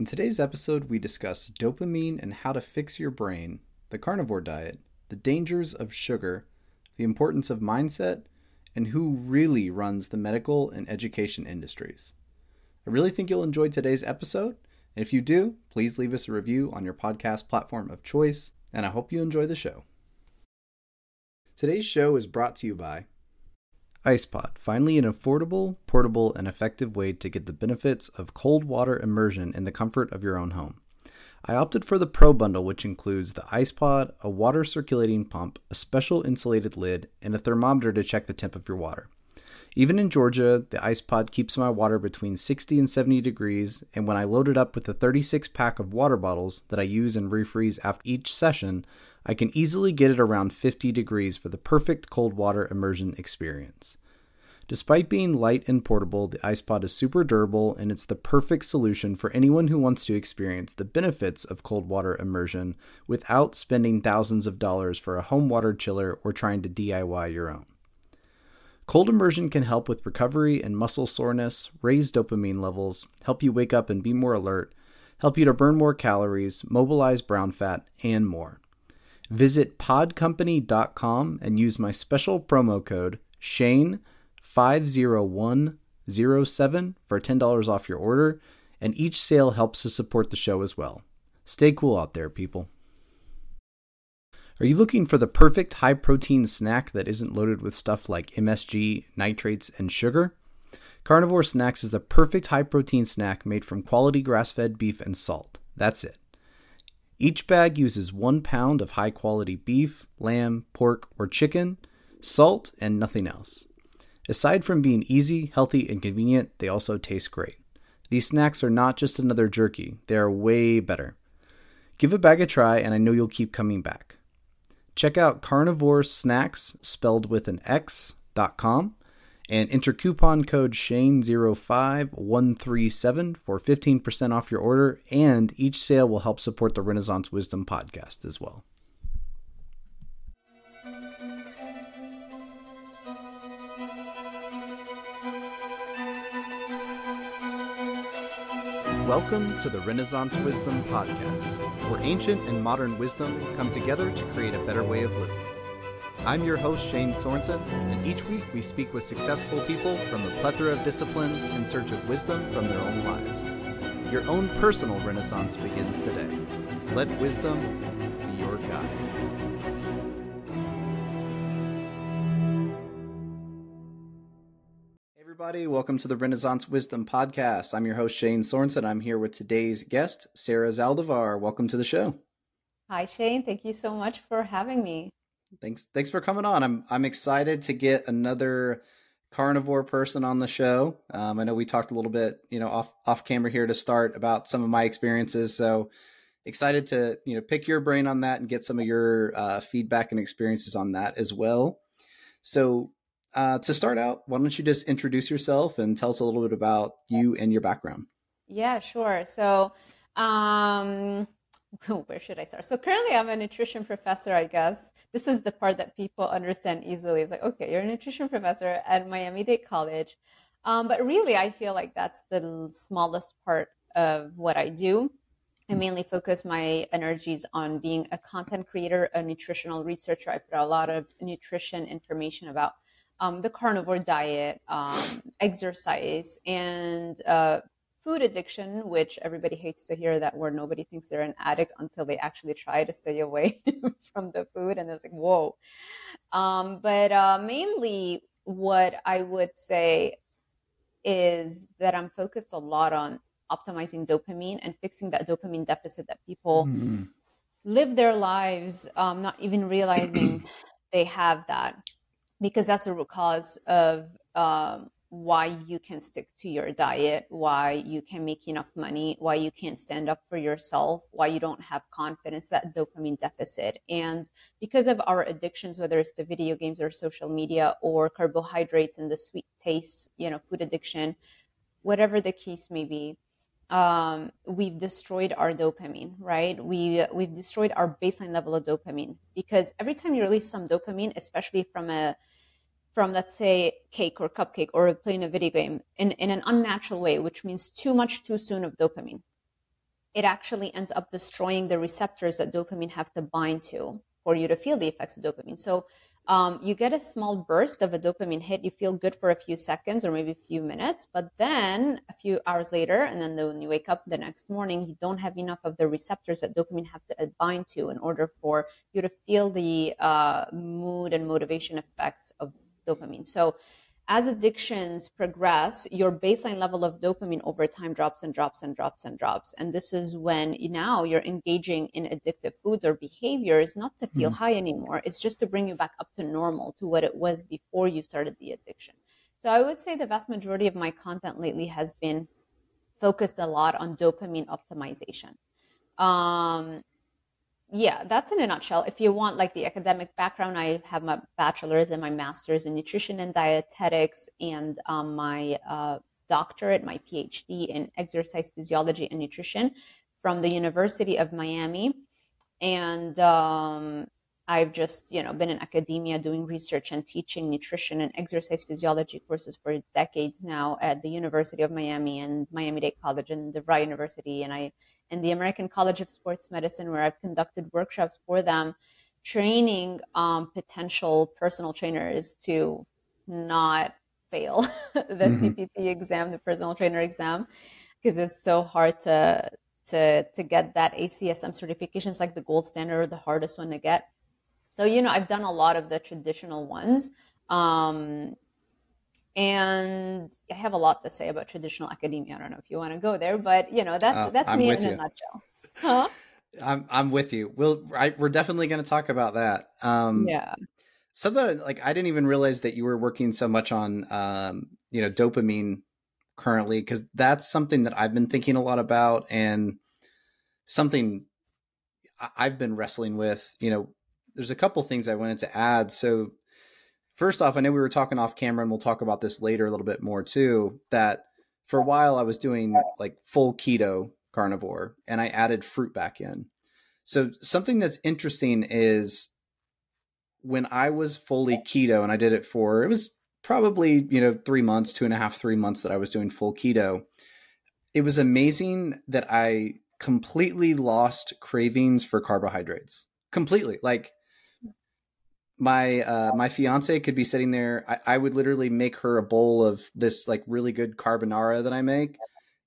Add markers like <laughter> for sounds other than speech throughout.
In today's episode, we discuss dopamine and how to fix your brain, the carnivore diet, the dangers of sugar, the importance of mindset, and who really runs the medical and education industries. I really think you'll enjoy today's episode, and if you do, please leave us a review on your podcast platform of choice, and I hope you enjoy the show. Today's show is brought to you by IcePod, finally an affordable, portable, and effective way to get the benefits of cold water immersion in the comfort of your own home. I opted for the Pro Bundle, which includes the IcePod, a water circulating pump, a special insulated lid, and a thermometer to check the temp of your water. Even in Georgia, the IcePod keeps my water between 60 and 70 degrees, and when I load it up with the 36 pack of water bottles that I use and refreeze after each session, I can easily get it around 50 degrees for the perfect cold water immersion experience. Despite being light and portable, the IcePod is super durable and it's the perfect solution for anyone who wants to experience the benefits of cold water immersion without spending thousands of dollars for a home water chiller or trying to DIY your own. Cold immersion can help with recovery and muscle soreness, raise dopamine levels, help you wake up and be more alert, help you to burn more calories, mobilize brown fat, and more. Visit podcompany.com and use my special promo code SHANE50107 for $10 off your order, and each sale helps to support the show as well. Stay cool out there, people. Are you looking for the perfect high protein snack that isn't loaded with stuff like MSG, nitrates, and sugar? Carnivore Snax is the perfect high protein snack made from quality grass fed beef and salt. That's it. Each bag uses one pound of high quality beef, lamb, pork, or chicken, salt, and nothing else. Aside from being easy, healthy, and convenient, they also taste great. These snacks are not just another jerky, they are way better. Give a bag a try, and I know you'll keep coming back. Check out Carnivore Snax, spelled with an X.com, and enter coupon code SHANE05137 for 15% off your order, and each sale will help support the Renaissance Wisdom podcast as well. Welcome to the Renaissance Wisdom podcast, where ancient and modern wisdom come together to create a better way of living. I'm your host, Shane Sorensen, and each week we speak with successful people from a plethora of disciplines in search of wisdom from their own lives. Your own personal renaissance begins today. Let wisdom everybody, welcome to the Renaissance Wisdom Podcast. I'm your host, Shane Sorensen. I'm here with today's guest, Sarah Zaldivar. Welcome to the show. Hi, Shane. Thank you so much for having me. Thanks thanks for coming on. I'm I'm excited to get another carnivore person on the show. Um, I know we talked a little bit, you know, off off camera here to start about some of my experiences. So excited to you know pick your brain on that and get some of your uh, feedback and experiences on that as well. So uh, to start out, why don't you just introduce yourself and tell us a little bit about you and your background? Yeah, sure. So um, <laughs> where should I start? So currently I'm a nutrition professor, I guess. This is the part that people understand easily. It's like, okay, you're a nutrition professor at Miami-Dade College. Um, but really, I feel like that's the smallest part of what I do. I mainly focus my energies on being a content creator, a nutritional researcher. I put a lot of nutrition information about um, the carnivore diet, um, exercise, and uh, food addiction, which everybody hates to hear that word. Nobody thinks they're an addict until they actually try to stay away <laughs> from the food, and it's like, whoa. Um, but uh, mainly, what I would say is that I'm focused a lot on optimizing dopamine and fixing that dopamine deficit that people mm. live their lives um, not even realizing they have that because that's the root cause of um, why you can stick to your diet, why you can make enough money, why you can't stand up for yourself, why you don't have confidence, that dopamine deficit. And because of our addictions, whether it's the video games or social media or carbohydrates and the sweet taste, you know, food addiction, whatever the case may be, um, we've destroyed our dopamine, right? We we've destroyed our baseline level of dopamine because every time you release some dopamine, especially from a from let's say cake or cupcake or playing a video game in, in an unnatural way which means too much too soon of dopamine it actually ends up destroying the receptors that dopamine have to bind to for you to feel the effects of dopamine. So um, you get a small burst of a dopamine hit. You feel good for a few seconds or maybe a few minutes, but then a few hours later, and then when you wake up the next morning, you don't have enough of the receptors that dopamine have to bind to in order for you to feel the uh, mood and motivation effects of dopamine. So as addictions progress, your baseline level of dopamine over time drops and drops and drops and drops. And this is when now you're engaging in addictive foods or behaviors, not to feel mm. high anymore. It's just to bring you back up to normal, to what it was before you started the addiction. So I would say the vast majority of my content lately has been focused a lot on dopamine optimization. Um, yeah, that's in a nutshell. If you want like the academic background, I have my bachelor's and my master's in nutrition and dietetics, and um, my uh, doctorate, my PhD in exercise physiology and nutrition from the University of Miami. And um, I've just, you know, been in academia doing research and teaching nutrition and exercise physiology courses for decades now at the University of Miami and Miami-Dade College and DeVry University. And I and the American College of Sports Medicine, where I've conducted workshops for them, training um, potential personal trainers to not fail <laughs> the mm-hmm. CPT exam, the personal trainer exam, because it's so hard to to to get that ACSM certification. It's like the gold standard, the hardest one to get. So you know, I've done a lot of the traditional ones. Um, and I have a lot to say about traditional academia. I don't know if you want to go there, but you know that's uh, that's I'm me in you. a nutshell. Huh? I'm I'm with you. We'll I, we're definitely going to talk about that. Um, yeah. Something like I didn't even realize that you were working so much on um, you know dopamine currently because that's something that I've been thinking a lot about and something I've been wrestling with. You know, there's a couple things I wanted to add. So first off, I know we were talking off camera, and we'll talk about this later a little bit more too. That for a while I was doing like full keto carnivore, and I added fruit back in. So something that's interesting is when I was fully keto, and I did it for it was probably you know three months, two and a half, three months that I was doing full keto. It was amazing that I completely lost cravings for carbohydrates. Completely, like my uh, my fiance could be sitting there. I, I, would literally make her a bowl of this like really good carbonara that I make,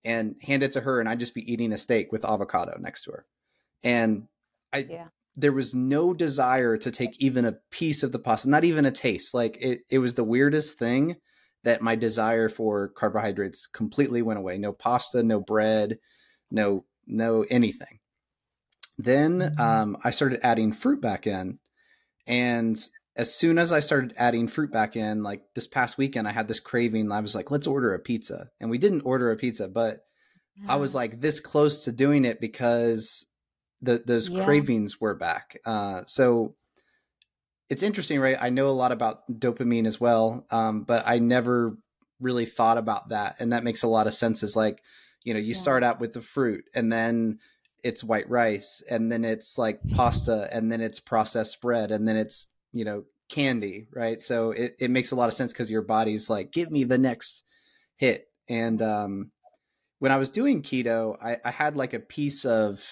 and hand it to her, and I'd just be eating a steak with avocado next to her, and I yeah. there was no desire to take even a piece of the pasta, not even a taste. Like it, it was the weirdest thing that my desire for carbohydrates completely went away. No pasta, no bread, no no anything. Then mm-hmm. um, I started adding fruit back in and as soon as I started adding fruit back in, like this past weekend, I had this craving. I was like, let's order a pizza. And we didn't order a pizza, but yeah. I was like this close to doing it because the, those yeah. cravings were back. Uh, so it's interesting, right? I know a lot about dopamine as well, um, but I never really thought about that. And that makes a lot of sense. Is like, you know, you yeah. start out with the fruit and then it's white rice and then it's like pasta and then it's processed bread and then it's you know candy right? So it, it makes a lot of sense because your body's like give me the next hit. And um when i was doing keto i, I had like a piece of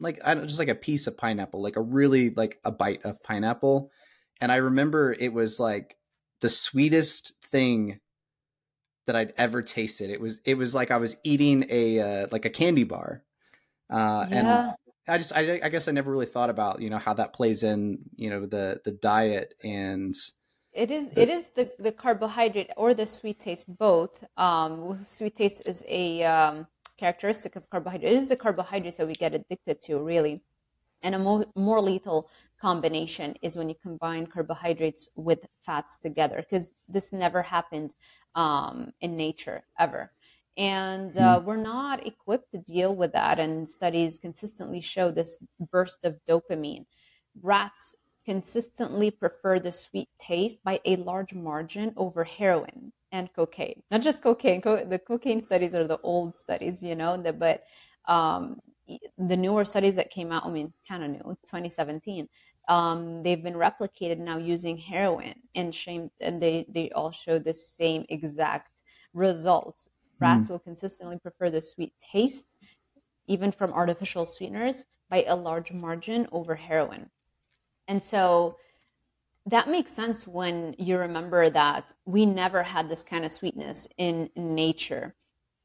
like i don't just like a piece of pineapple like a really like a bite of pineapple. And i remember it was like the sweetest thing that I'd ever tasted. It was it was like I was eating a uh, like a candy bar, uh, yeah. And I just, I, I, guess I never really thought about, you know, how that plays in, you know, the the diet and. It is. The, it is the the carbohydrate or the sweet taste both. Um, sweet taste is a um, characteristic of carbohydrate. It is the carbohydrates that we get addicted to, really. And a more, more lethal combination is when you combine carbohydrates with fats together, because this never happened um, in nature ever and uh, mm. we're not equipped to deal with that and studies consistently show this burst of dopamine. Rats consistently prefer the sweet taste by a large margin over heroin and cocaine. Not just cocaine Co- the cocaine studies are the old studies you know the, but um, the newer studies that came out i mean kind of new 2017 um, they've been replicated now using heroin and shame and they they all show the same exact results Rats mm. will consistently prefer the sweet taste even from artificial sweeteners, by a large margin over heroin. And so that makes sense when you remember that we never had this kind of sweetness in nature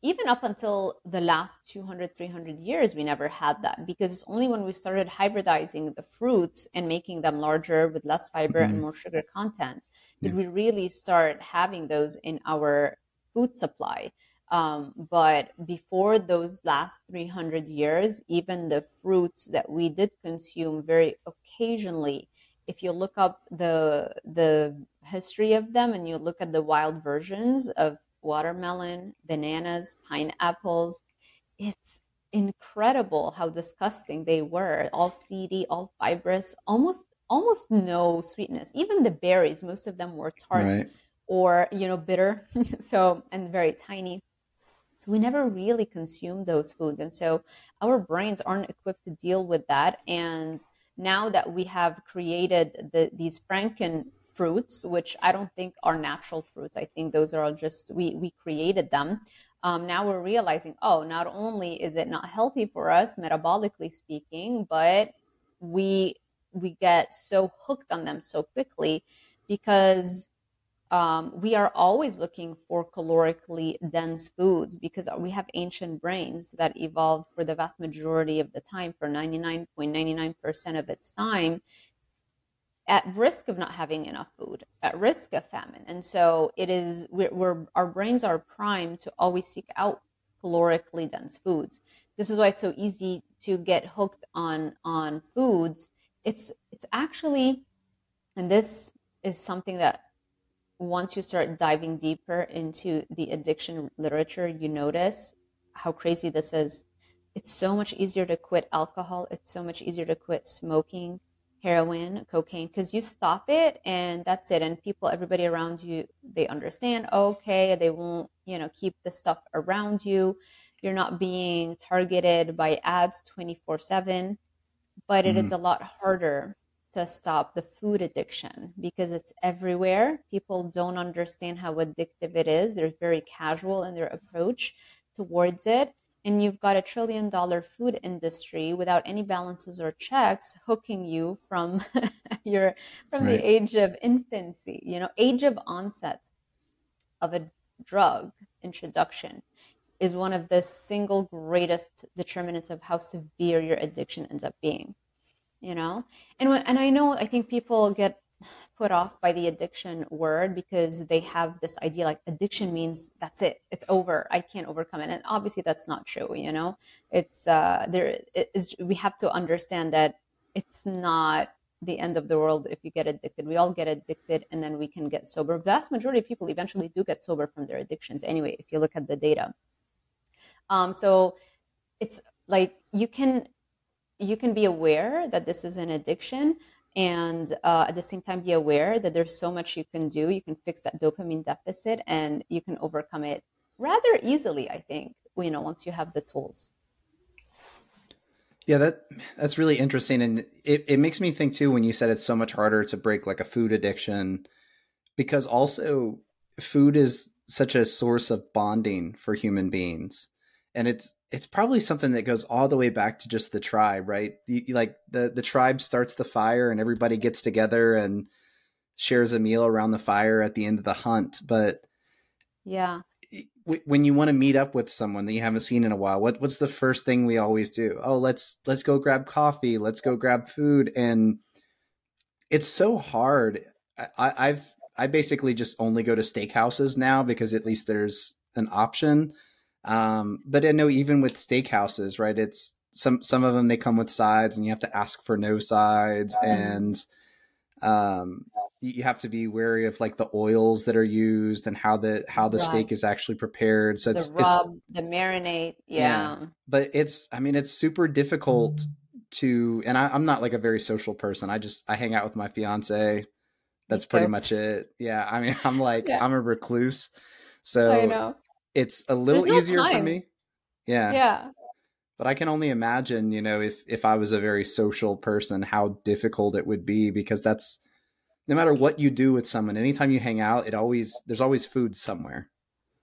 even up until the last 200 300 years we never had that because it's only when we started hybridizing the fruits and making them larger with less fiber mm-hmm. and more sugar content did yeah. we really start having those in our food supply um, but before those last 300 years even the fruits that we did consume very occasionally if you look up the the history of them and you look at the wild versions of watermelon, bananas, pineapples. It's incredible how disgusting they were. All seedy, all fibrous, almost almost no sweetness. Even the berries, most of them were tart right. or you know bitter. <laughs> so and very tiny. So we never really consume those foods, and so our brains aren't equipped to deal with that. And now that we have created the, these Franken fruits, which I don't think are natural fruits. I think those are all just, we, we created them. Um, now we're realizing, oh, not only is it not healthy for us, metabolically speaking, but we we get so hooked on them so quickly because um, we are always looking for calorically dense foods because we have ancient brains that evolved for the vast majority of the time for 99.99% of its time at risk of not having enough food, at risk of famine. And so it is, we're, we're, our brains are primed to always seek out calorically dense foods. This is why it's so easy to get hooked on, on foods. It's, it's actually, and this is something that once you start diving deeper into the addiction literature, you notice how crazy this is. It's so much easier to quit alcohol. It's so much easier to quit smoking heroin, cocaine, because you stop it and that's it. And people, everybody around you, they understand, okay, they won't, you know, keep the stuff around you. You're not being targeted by ads 24 7. But it mm-hmm. is a lot harder to stop the food addiction because it's everywhere. People don't understand how addictive it is. They're very casual in their approach towards it and you've got a trillion dollar food industry without any balances or checks hooking you from <laughs> your from right. the age of infancy you know age of onset of a drug introduction is one of the single greatest determinants of how severe your addiction ends up being you know? And and i know i think people get put off by the addiction word because they have this idea like addiction means that's it it's over i can't overcome it. And obviously that's not true you know? It's uh there is we have to understand that it's not the end of the world if you get addicted. We all get addicted and then we can get sober. Vast majority of people eventually do get sober from their addictions anyway if you look at the data. Um so it's like you can you can be aware that this is an addiction and uh, at the same time be aware that there's so much you can do. You can fix that dopamine deficit and you can overcome it rather easily i think you know once you have the tools. Yeah that that's really interesting. And it, it makes me think too when you said it's so much harder to break like a food addiction because also food is such a source of bonding for human beings and it's it's probably something that goes all the way back to just the tribe, right? You, like the the tribe starts the fire and everybody gets together and shares a meal around the fire at the end of the hunt. But yeah, when you want to meet up with someone that you haven't seen in a while, what what's the first thing we always do? Oh, let's let's go grab coffee. Let's go grab food, and it's so hard. I, I've I basically just only go to steakhouses now because at least there's an option um, but I know even with steakhouses, right? It's some some of them they come with sides, and you have to ask for no sides, and um, you have to be wary of like the oils that are used and how the how the right. steak is actually prepared. So it's the rub, it's, the marinade, yeah. yeah. But it's I mean it's super difficult to, and I, am not like a very social person. I just I hang out with my fiance. That's pretty much it. Yeah, I mean <laughs> I'm like yeah. I'm a recluse. So I know it's a little no easier time. for me. Yeah. Yeah. But I can only imagine, you know, if if I was a very social person, how difficult it would be because that's no matter what you do with someone, anytime you hang out, it always there's always food somewhere.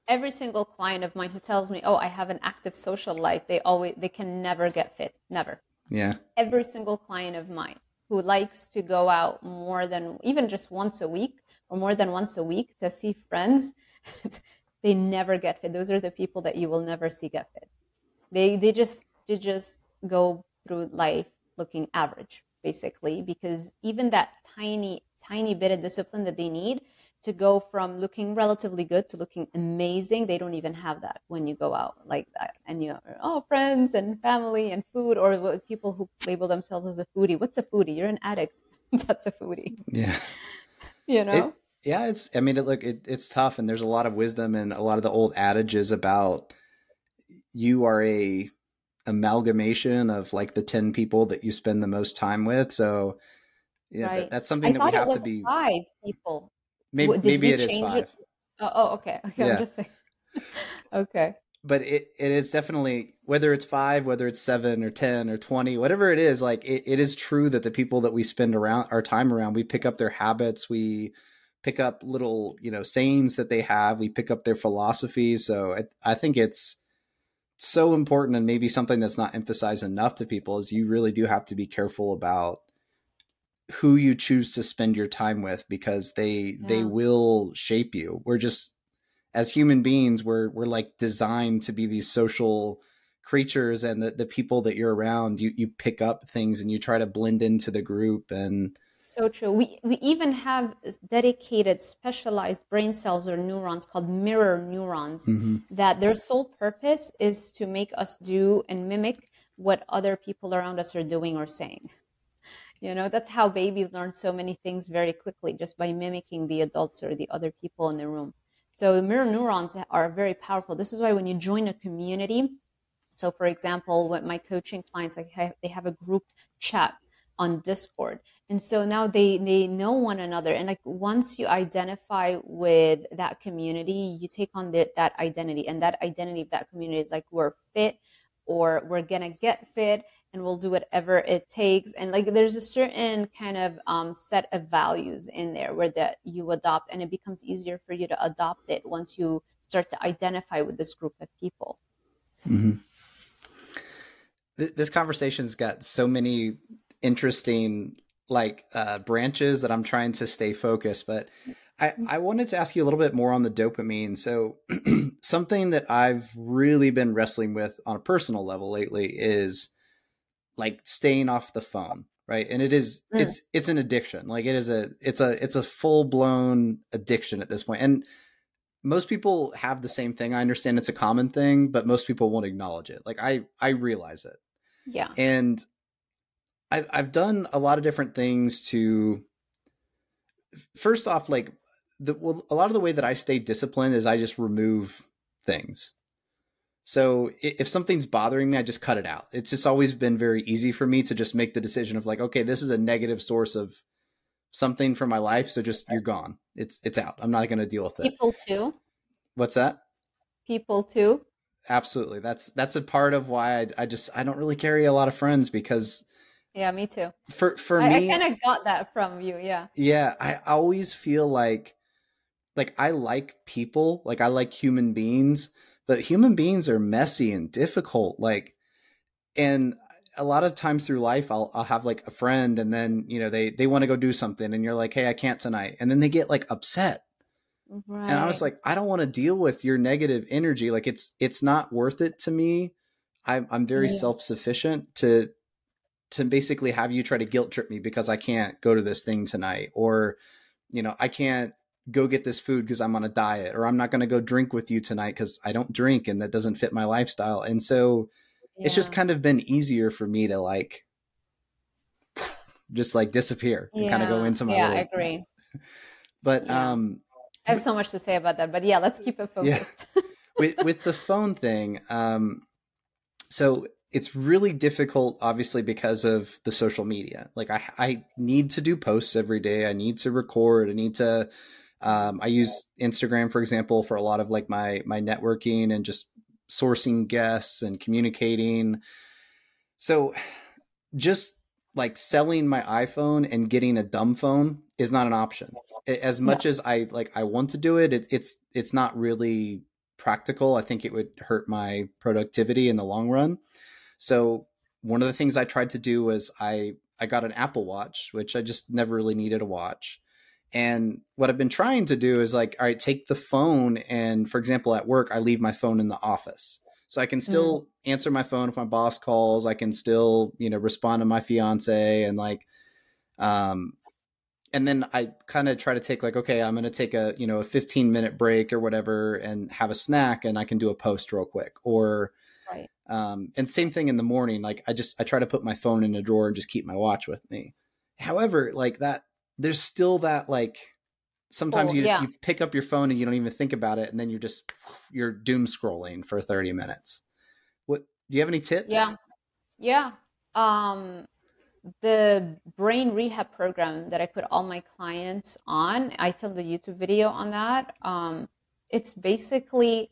every single client of mine who tells me, "Oh, I have an active social life," they always they can never get fit, never. Yeah. Every single client of mine who likes to go out more than even just once a week or more than once a week to see friends, <laughs> they never get fit. Those are the people that you will never see get fit. They they just they just go through life looking average basically because even that tiny tiny bit of discipline that they need to go from looking relatively good to looking amazing they don't even have that when you go out like that and you are oh friends and family and food or people who label themselves as a foodie what's a foodie you're an addict <laughs> that's a foodie Yeah. you know It, yeah, it's. I mean, it, look, it, it's tough, and there's a lot of wisdom and a lot of the old adages about you are a amalgamation of like the ten people that you spend the most time with. So, yeah, Right. that, that's i something that we have was to be. five people Maybe, did maybe it is five, it? oh, oh okay <laughs> okay Yeah. i'm just saying <laughs> okay but it, it is definitely whether it's five, whether it's seven or ten or twenty, whatever it is. Like it, it is true that the people that we spend around our time around, we pick up their habits, we pick up little you know sayings that they have, we pick up their philosophy So I, I think it's so important and maybe something that's not emphasized enough to people is you really do have to be careful about who you choose to spend your time with because they they will shape you. We're just as human beings we're we're like designed to be these social creatures and the, the people that you're around you you pick up things and you try to blend into the group and So true. We we even have dedicated, specialized brain cells or neurons called mirror neurons mm-hmm. that their sole purpose is to make us do and mimic what other people around us are doing or saying. You know, that's how babies learn so many things very quickly just by mimicking the adults or the other people in the room. So mirror neurons are very powerful. This is why when you join a community, so for example, with my coaching clients, like they have a group chat on Discord. And so now they they know one another. And like once you identify with that community, you take on the, that identity. And that identity of that community is like we're fit or we're gonna get fit and we'll do whatever it takes. And like there's a certain kind of um, set of values in there where that you adopt and it becomes easier for you to adopt it once you start to identify with this group of people. Th- this conversation's got so many interesting like uh, branches that I'm trying to stay focused. But I, I wanted to ask you a little bit more on the dopamine. So <clears throat> something that I've really been wrestling with on a personal level lately is like staying off the phone, right? And it is Mm. it's it's an addiction. Like it is a it's a it's a full blown addiction at this point. And most people have the same thing. I understand it's a common thing, but most people won't acknowledge it. Like I I realize it Yeah. and I've I've done a lot of different things to. First off, like the well, a lot of the way that I stay disciplined is I just remove things. So if something's bothering me, I just cut it out. It's just always been very easy for me to just make the decision of like, okay, this is a negative source of something for my life, so just you're gone. It's it's out. I'm not going to deal with it. People too. What's that? People too. Absolutely. That's that's a part of why I, I just I don't really carry a lot of friends because Yeah, me too. for for I, me I kind of got that from you. Yeah. Yeah, I always feel like like I like people, like I like human beings, but human beings are messy and difficult like and a lot of times through life I'll I'll have like a friend and then, you know, they they want to go do something and you're like, "Hey, I can't tonight." And then they get like upset. Right. And I was like, "I don't want to deal with your negative energy. Like it's it's not worth it to me. I'm I'm very Yeah. self-sufficient to to basically have you try to guilt trip me because I can't go to this thing tonight or you know, I can't go get this food because I'm on a diet or I'm not going to go drink with you tonight cuz I don't drink and that doesn't fit my lifestyle. And so it's just kind of been easier for me to like just like disappear and kind of go Yeah. into my Yeah, little I agree. <laughs> But Yeah. um I have so much to say about that, but yeah, let's keep it Yeah. focused. <laughs> with with the phone thing um so it's really difficult obviously because of the social media. Like i i need to do posts every day. I need to record. I need to um i use instagram for example for a lot of like my my networking and just sourcing guests and communicating. So just like selling my iphone and getting a dumb phone is not an option. As much as i like i want to do it, it it's it's not really practical. I think it would hurt my productivity in the long run. So one of the things I tried to do was I I got an Apple Watch, which I just never really needed a watch. And what I've been trying to do is like, all right, take the phone and for example at work I leave my phone in the office. So I can still mm. answer my phone if my boss calls. I can still, you know, respond to my fiance and like um and then I kind of try to take like, okay, I'm going to take a, you know, a 15 minute break or whatever and have a snack and I can do a post real quick or, right. um, and same thing in the morning. Like I just, I try to put my phone in a drawer and just keep my watch with me. However, like that, there's still that, like, sometimes you just, yeah. you pick up your phone and you don't even think about it. And then you're just, <sighs> you're doom scrolling for 30 minutes. What, do you have any tips? Yeah. Yeah. Um, the brain rehab program that I put all my clients on, I filmed a YouTube video on that. Um, it's basically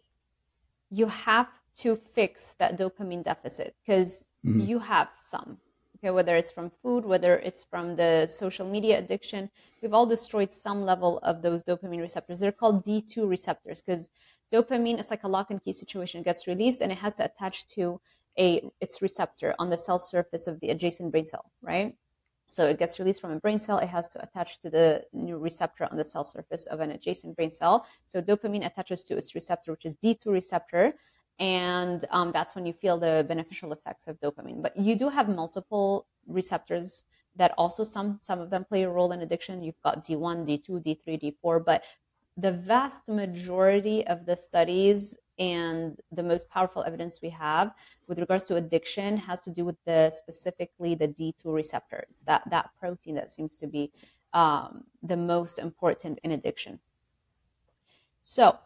you have to fix that dopamine deficit because mm-hmm. you have some. Okay, whether it's from food, whether it's from the social media addiction, we've all destroyed some level of those dopamine receptors. They're called D2 receptors because dopamine is like a lock and key situation. It gets released and it has to attach to a its receptor on the cell surface of the adjacent brain cell, right? So it gets released from a brain cell. It has to attach to the new receptor on the cell surface of an adjacent brain cell. So dopamine attaches to its receptor, which is D2 receptor, and um, that's when you feel the beneficial effects of dopamine. But you do have multiple receptors that also some some of them play a role in addiction. You've got D1, D2, D3, D4, but the vast majority of the studies and the most powerful evidence we have with regards to addiction has to do with the specifically the D2 receptors, that that protein that seems to be um, the most important in addiction. So,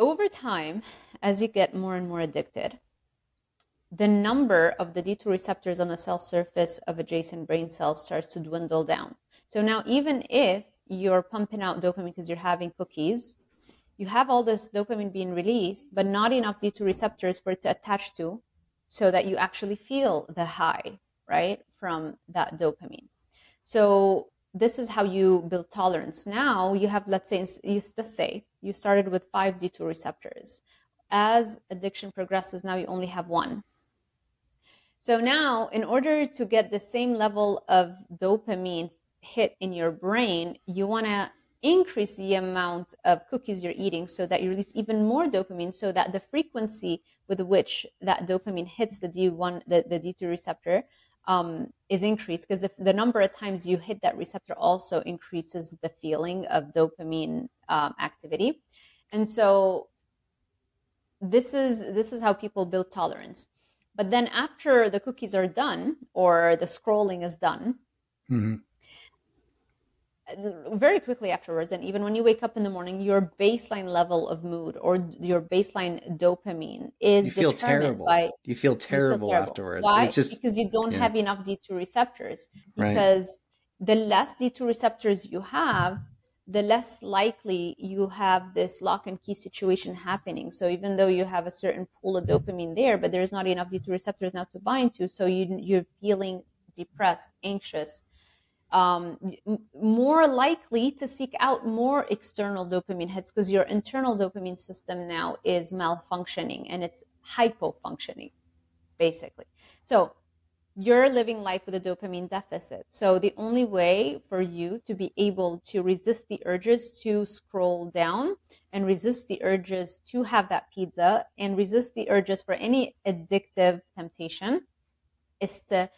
over time, as you get more and more addicted, the number of the D2 receptors on the cell surface of adjacent brain cells starts to dwindle down. So now, even if you're pumping out dopamine because you're having cookies, you have all this dopamine being released, but not enough D2 receptors for it to attach to so that you actually feel the high, right, from that dopamine. So this is how you build tolerance. Now you have, let's say, let's say you started with five D2 receptors. As addiction progresses, now you only have one. So now, in order to get the same level of dopamine hit in your brain, you want to increase the amount of cookies you're eating so that you release even more dopamine so that the frequency with which that dopamine hits the D1, the, the D2 receptor um, is increased because if the number of times you hit that receptor also increases the feeling of dopamine um, activity. And so this is this is how people build tolerance. But then after the cookies are done or the scrolling is done, mm-hmm. Very quickly afterwards, and even when you wake up in the morning, your baseline level of mood or your baseline dopamine is you feel terrible. By, you feel terrible, you feel terrible. afterwards. Why? It's just, because you don't yeah. have enough D2 receptors. Because right. the less D2 receptors you have, the less likely you have this lock and key situation happening. So even though you have a certain pool of dopamine there, but there's not enough D2 receptors now to bind to, so you, you're feeling depressed, anxious, um, more likely to seek out more external dopamine hits because your internal dopamine system now is malfunctioning and it's hypofunctioning, basically. So you're living life with a dopamine deficit. So the only way for you to be able to resist the urges to scroll down and resist the urges to have that pizza and resist the urges for any addictive temptation is to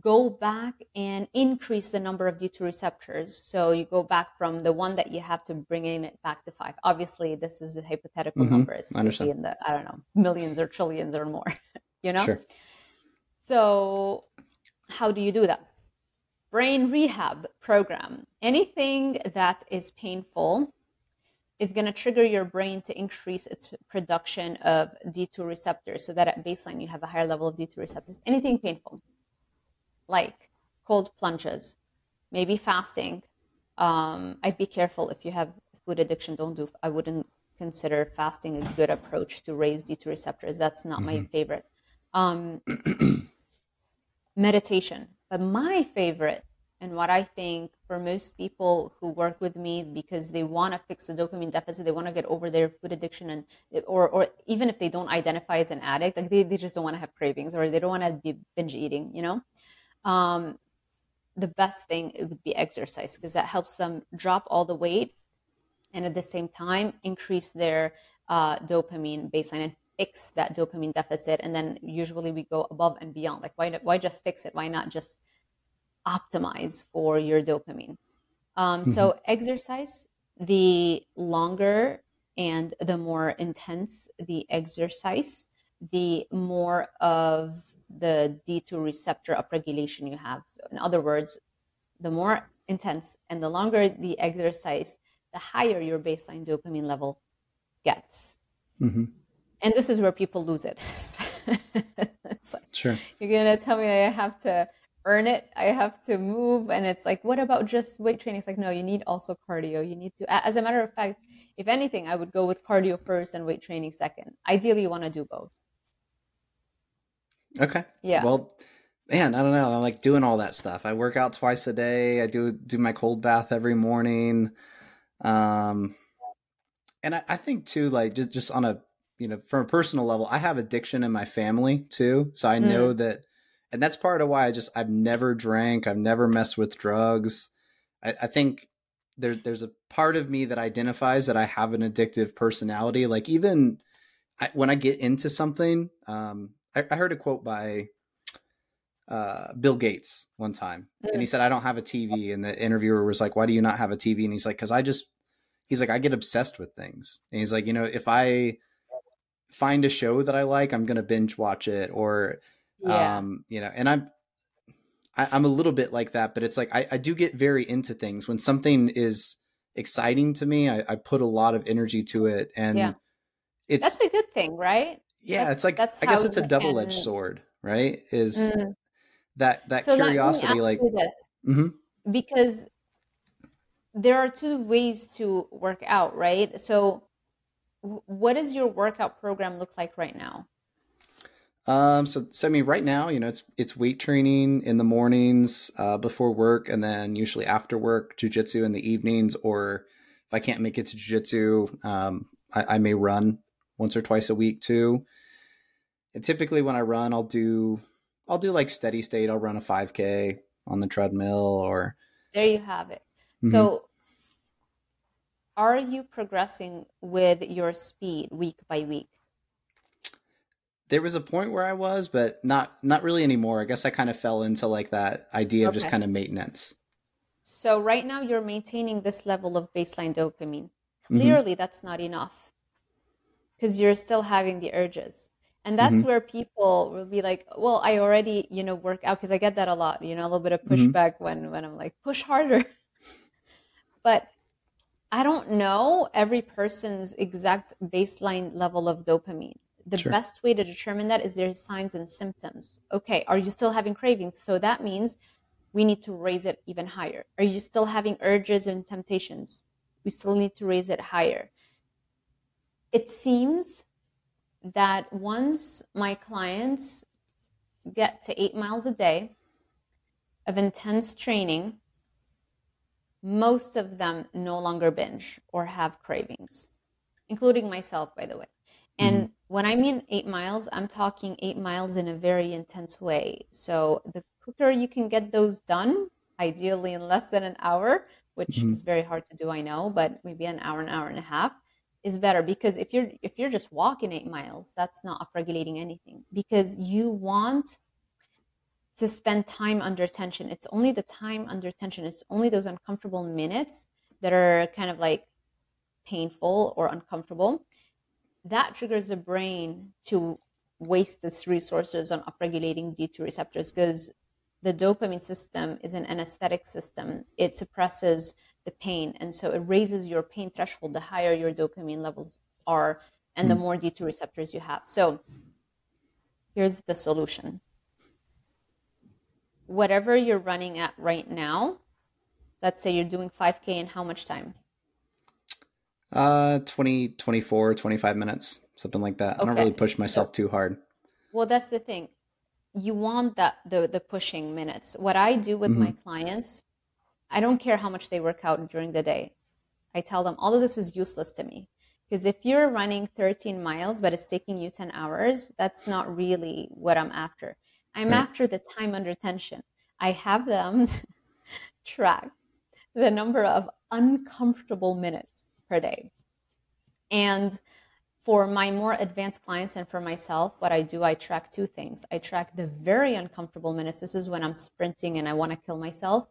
go back and increase the number of D2 receptors. So you go back from the one that you have to bringing it back to five. Obviously, this is a hypothetical mm-hmm. number. It's in the, I don't know, millions or trillions or more, <laughs> you know? Sure. So, how do you do that? Brain rehab program. Anything that is painful is going to trigger your brain to increase its production of D2 receptors so that at baseline you have a higher level of D2 receptors. Anything painful, like cold plunges, maybe fasting. Um, I'd be careful if you have food addiction. Don't do. I wouldn't consider fasting a good approach to raise D2 receptors. That's not mm-hmm. my favorite. Um, meditation. But my favorite and what I think for most people who work with me because they want to fix the dopamine deficit, they want to get over their food addiction, and or or even if they don't identify as an addict, like they, they just don't want to have cravings or they don't want to be binge eating, you know. Um, the best thing it would be exercise because that helps them drop all the weight and at the same time increase their uh, dopamine baseline and fix that dopamine deficit and then usually we go above and beyond like why why just fix it why not just optimize for your dopamine. Um, mm-hmm. So, exercise, the longer and the more intense the exercise, the more of the D2 receptor upregulation you have. So in other words, the more intense and the longer the exercise, the higher your baseline dopamine level gets. Mm-hmm. And this is where people lose it. <laughs> like, sure. You're going to tell me I have to earn it. I have to move. And it's like, what about just weight training? It's like, no, you need also cardio. You need to, as a matter of fact, if anything, I would go with cardio first and weight training second. Ideally, you want to do both. Okay. Yeah. Well, man, I don't know. I like doing all that stuff. I work out twice a day. I do do my cold bath every morning. Um, and I, I think too, like just just on a you know from a personal level, I have addiction in my family too, so I know mm. that and that's part of why I just I've never drank, I've never messed with drugs. I, I think there there's a part of me that identifies that I have an addictive personality. Like even I, when I get into something, um, I, I heard a quote by uh, Bill Gates one time, mm. and he mm. said, "I don't have a TV." And the interviewer was like, "Why do you not have a TV?" And he's like, "Cause I just," he's like, "I get obsessed with things." And he's like, "You know, if I find a show that I like, I'm gonna binge watch it, or yeah. Um, you know, and I'm I, am i am a little bit like that, but it's like I, I do get very into things when something is exciting to me. I, I put a lot of energy to it, and yeah. it's that's a good thing, right? Yeah, that's, it's like that's I guess it's a double edged sword, right? Is mm. that that so curiosity like mm-hmm. because there are two ways to work out, right? So, what does your workout program look like right now? Um, so, so I mean, right now, you know, it's it's weight training in the mornings uh, before work, and then usually after work, jujitsu in the evenings. Or if I can't make it to jujitsu, um, I, I may run once or twice a week too. And typically, when I run, I'll do I'll do like steady state. I'll run a 5K on the treadmill, or there you have it. Mm-hmm. So, are you progressing with your speed week by week? there was a point where I was, but not not really anymore. I guess I kind of fell into like that idea okay. of just kind of maintenance. So right now you're maintaining this level of baseline dopamine. Mm-hmm. Clearly mm-hmm. that's not enough. Cuz you're still having the urges. And that's mm-hmm. where people will be like, "Well, I already, you know, work out because I get that a lot, you know, a little bit of mm-hmm. pushback mm-hmm. when when I'm like, push harder." <laughs> but I don't know every person's exact baseline level of dopamine the sure. best way to determine that is their signs and symptoms. Okay, are you still having cravings? So that means we need to raise it even higher. Are you still having urges and temptations? We still need to raise it higher. It seems that once my clients get to eight miles a day of intense training, most of them no longer binge or have cravings, including myself, by the way. And mm-hmm. when I mean eight miles, I'm talking eight miles in a very intense way. So the quicker you can get those done, ideally in less than an hour, which mm-hmm. is very hard to do, I know, but maybe an hour, an hour and a half is better because if you're if you're just walking eight miles, that's not upregulating anything because you want to spend time under tension. It's only the time under tension. It's only those uncomfortable minutes that are kind of like painful or uncomfortable that triggers the brain to waste its resources on upregulating D2 receptors because the dopamine system is an anesthetic system. It suppresses the pain. And so it raises your pain threshold the higher your dopamine levels are and mm. the hmm. more D2 receptors you have. So here's the solution whatever you're running at right now, let's say you're doing 5K in how much time? Uh, 20, 24, 25 minutes, something like that. Okay. I don't really push myself too hard. Well, that's the thing. You want that the the pushing minutes. What I do with mm-hmm. my clients I don't care how much they work out during the day. I tell them all of this is useless to me. Because if you're running 13 miles, but it's taking you 10 hours, that's not really what I'm after. I'm right. after the time under tension. I have them <laughs> track the number of uncomfortable minutes per day. And for my more advanced clients and for myself, what I do, I track two things. I track the very uncomfortable minutes. This is when I'm sprinting and I want to kill myself.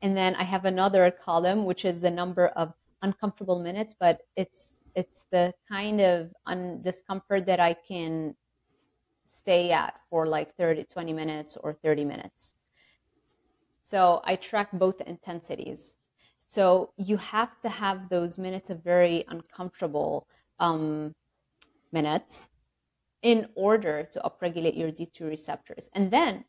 And then I have another column, which is the number of uncomfortable minutes, but it's it's the kind of un- discomfort that I can stay at for like 30 20 minutes or 30 minutes. So I track both intensities. So you have to have those minutes of very uncomfortable um, minutes in order to upregulate your D2 receptors. And then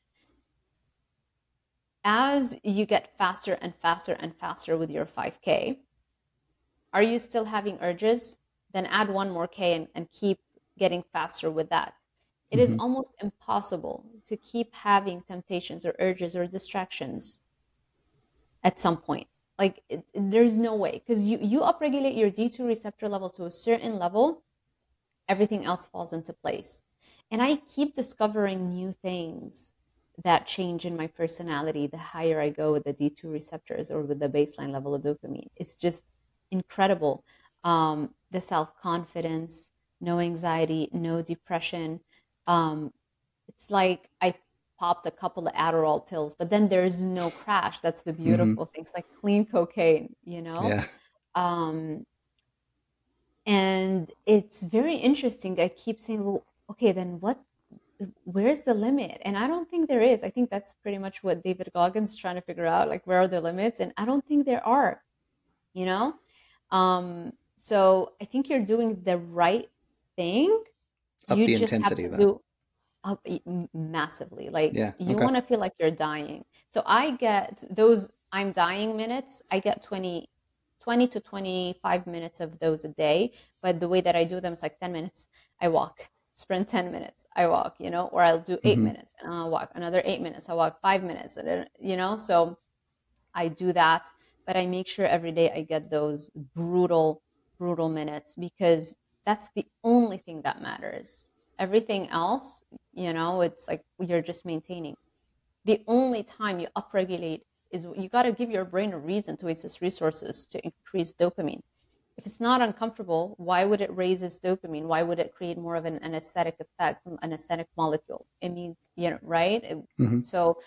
as you get faster and faster and faster with your 5K, are you still having urges? Then add one more K and, and keep getting faster with that. It mm-hmm. is almost impossible to keep having temptations or urges or distractions at some point. Like it, there's no way because you you upregulate your D2 receptor level to a certain level, everything else falls into place. And I keep discovering new things that change in my personality the higher I go with the D2 receptors or with the baseline level of dopamine. It's just incredible. Um, the self confidence, no anxiety, no depression. Um, it's like I popped a couple of Adderall pills, but then there's no crash. That's the beautiful mm-hmm. thing. It's like clean cocaine, you know? Yeah. Um, and it's very interesting. I keep saying, well, okay, then what, where's the limit? And I don't think there is. I think that's pretty much what David Goggins is trying to figure out, like, where are the limits? And I don't think there are, you know? Um, so I think you're doing the right thing. Up you the just intensity, have to do up massively. Like yeah, you okay. want to feel like you're dying. So I get those I'm dying minutes. I get 20, 20 to 25 minutes of those a day. But the way that I do them is like 10 minutes. I walk, sprint 10 minutes. I walk, you know, or I'll do 8 mm-hmm. minutes and I'll walk another eight minutes. I walk five minutes, and, you know, so I do that but I make sure every day I get those brutal, brutal minutes because that's the only thing that matters. Everything else, you know, it's like you're just maintaining. The only time you upregulate is you got to give your brain a reason to waste its resources to increase dopamine. If it's not uncomfortable, why would it raise its dopamine? Why would it create more of an anesthetic effect, an anesthetic molecule? It means, you know, right? Mm-hmm. So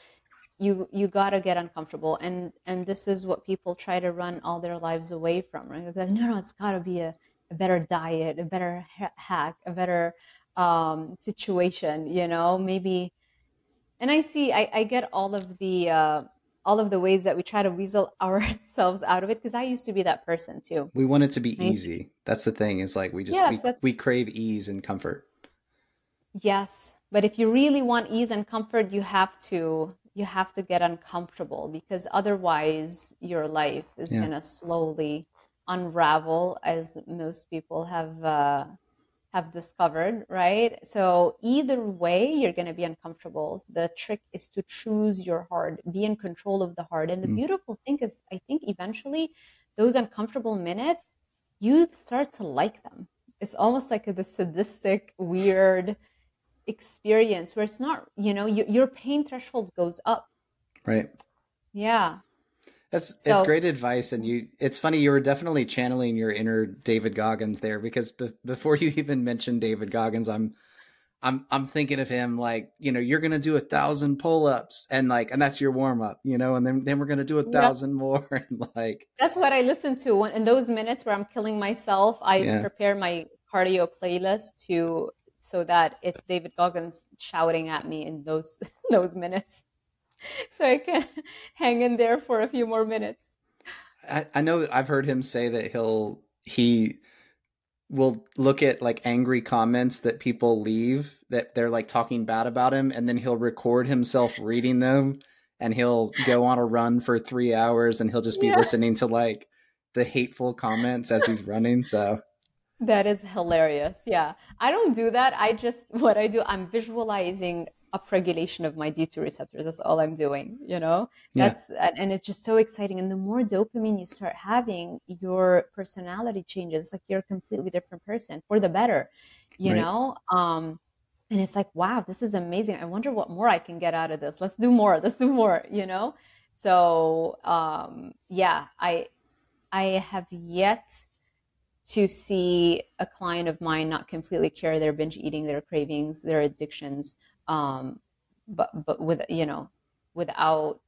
you you got to get uncomfortable and and this is what people try to run all their lives away from right like, no no it's got to be a, a, better diet a better hack a better um, situation you know maybe and i see i, I get all of the uh, all of the ways that we try to weasel <laughs> ourselves out of it because i used to be that person too we want it to be right? easy that's the thing is like we just yes, we, we crave ease and comfort yes but if you really want ease and comfort you have to you have to get uncomfortable because otherwise your life is yeah. going to slowly unravel as most people have uh, have discovered right? So either way you're going to be uncomfortable. The trick is to choose your heart be in control of the heart. And the mm. beautiful thing is i think eventually those uncomfortable minutes you start to like them. It's almost like a, the sadistic weird experience where it's not you know you, your pain threshold goes up. Right. Yeah that's so, it's great advice and you it's funny you were definitely channeling your inner david goggins there because be, before you even mentioned david goggins i'm i'm i'm thinking of him like you know you're gonna do a thousand pull-ups and like and that's your warm-up you know and then then we're gonna do a thousand yep. more <laughs> and like that's what i listen to when in those minutes where i'm killing myself i yeah. prepare my cardio playlist to so that it's David Goggins shouting at me in those <laughs> those minutes, <laughs> so I can <laughs> hang in there for a few more minutes. I, I know I've heard him say that he'll he will look at like angry comments that people leave that they're like talking bad about him and then he'll record himself reading them and he'll go on a run for three hours and he'll just be yeah. listening to like the hateful comments as he's running so that is hilarious. Yeah. I don't do that. I just, <laughs> what I do, I'm visualizing upregulation of my D2 receptors. That's all I'm doing, you know? That's, yeah. and it's just so exciting. And the more dopamine you start having, your personality changes. Like you're a completely different person for the better, you right. know? Um, and it's like, wow, this is amazing. I wonder what more I can get out of this. Let's do more. Let's do more, you know? So, um, yeah, I, I have yet to see a client of mine not completely cure their binge eating, their cravings, their addictions, um, but but with you know without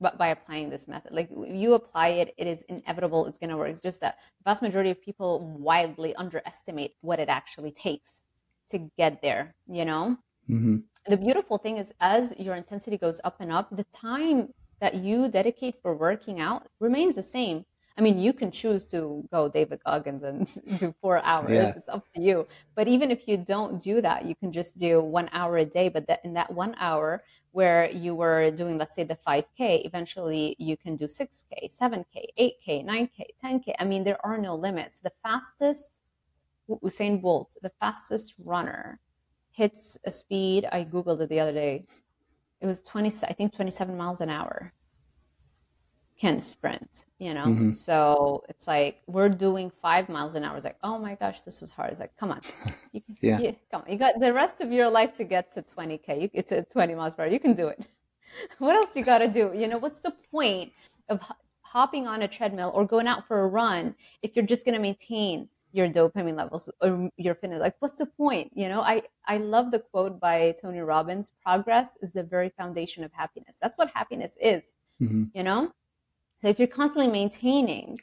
but by applying this method like you apply it it is inevitable it's going to work. It's just that the vast majority of people wildly underestimate what it actually takes to get there you know? Mm-hmm. the beautiful thing is as your intensity goes up and up the time that you dedicate for working out remains the same I mean, you can choose to go David Goggins and <laughs> do four hours. Yeah. It's up to you. But even if you don't do that, you can just do one hour a day. But that in that one hour where you were doing, let's say, the 5K, eventually you can do 6K, 7K, 8K, 9K, 10K. I mean, there are no limits. The fastest, Usain Bolt, the fastest runner, hits a speed. I Googled it the other day. It was 20, I think 27 miles an hour can sprint, you know? Mm-hmm. So it's like we're doing five miles an hour. It's like, oh my gosh, this is hard. It's like, come on. <laughs> You, yeah. You, come on. You got the rest of your life to get to 20K. You, it's a 20 miles per hour. You can do it. <laughs> what else you got to do? You know, what's the point of hopping on a treadmill or going out for a run if you're just going to maintain your dopamine levels or your fitness? Like, what's the point? You know, I, I love the quote by Tony Robbins progress is the very foundation of happiness. That's what happiness is, mm-hmm. you know? So if you're constantly maintaining,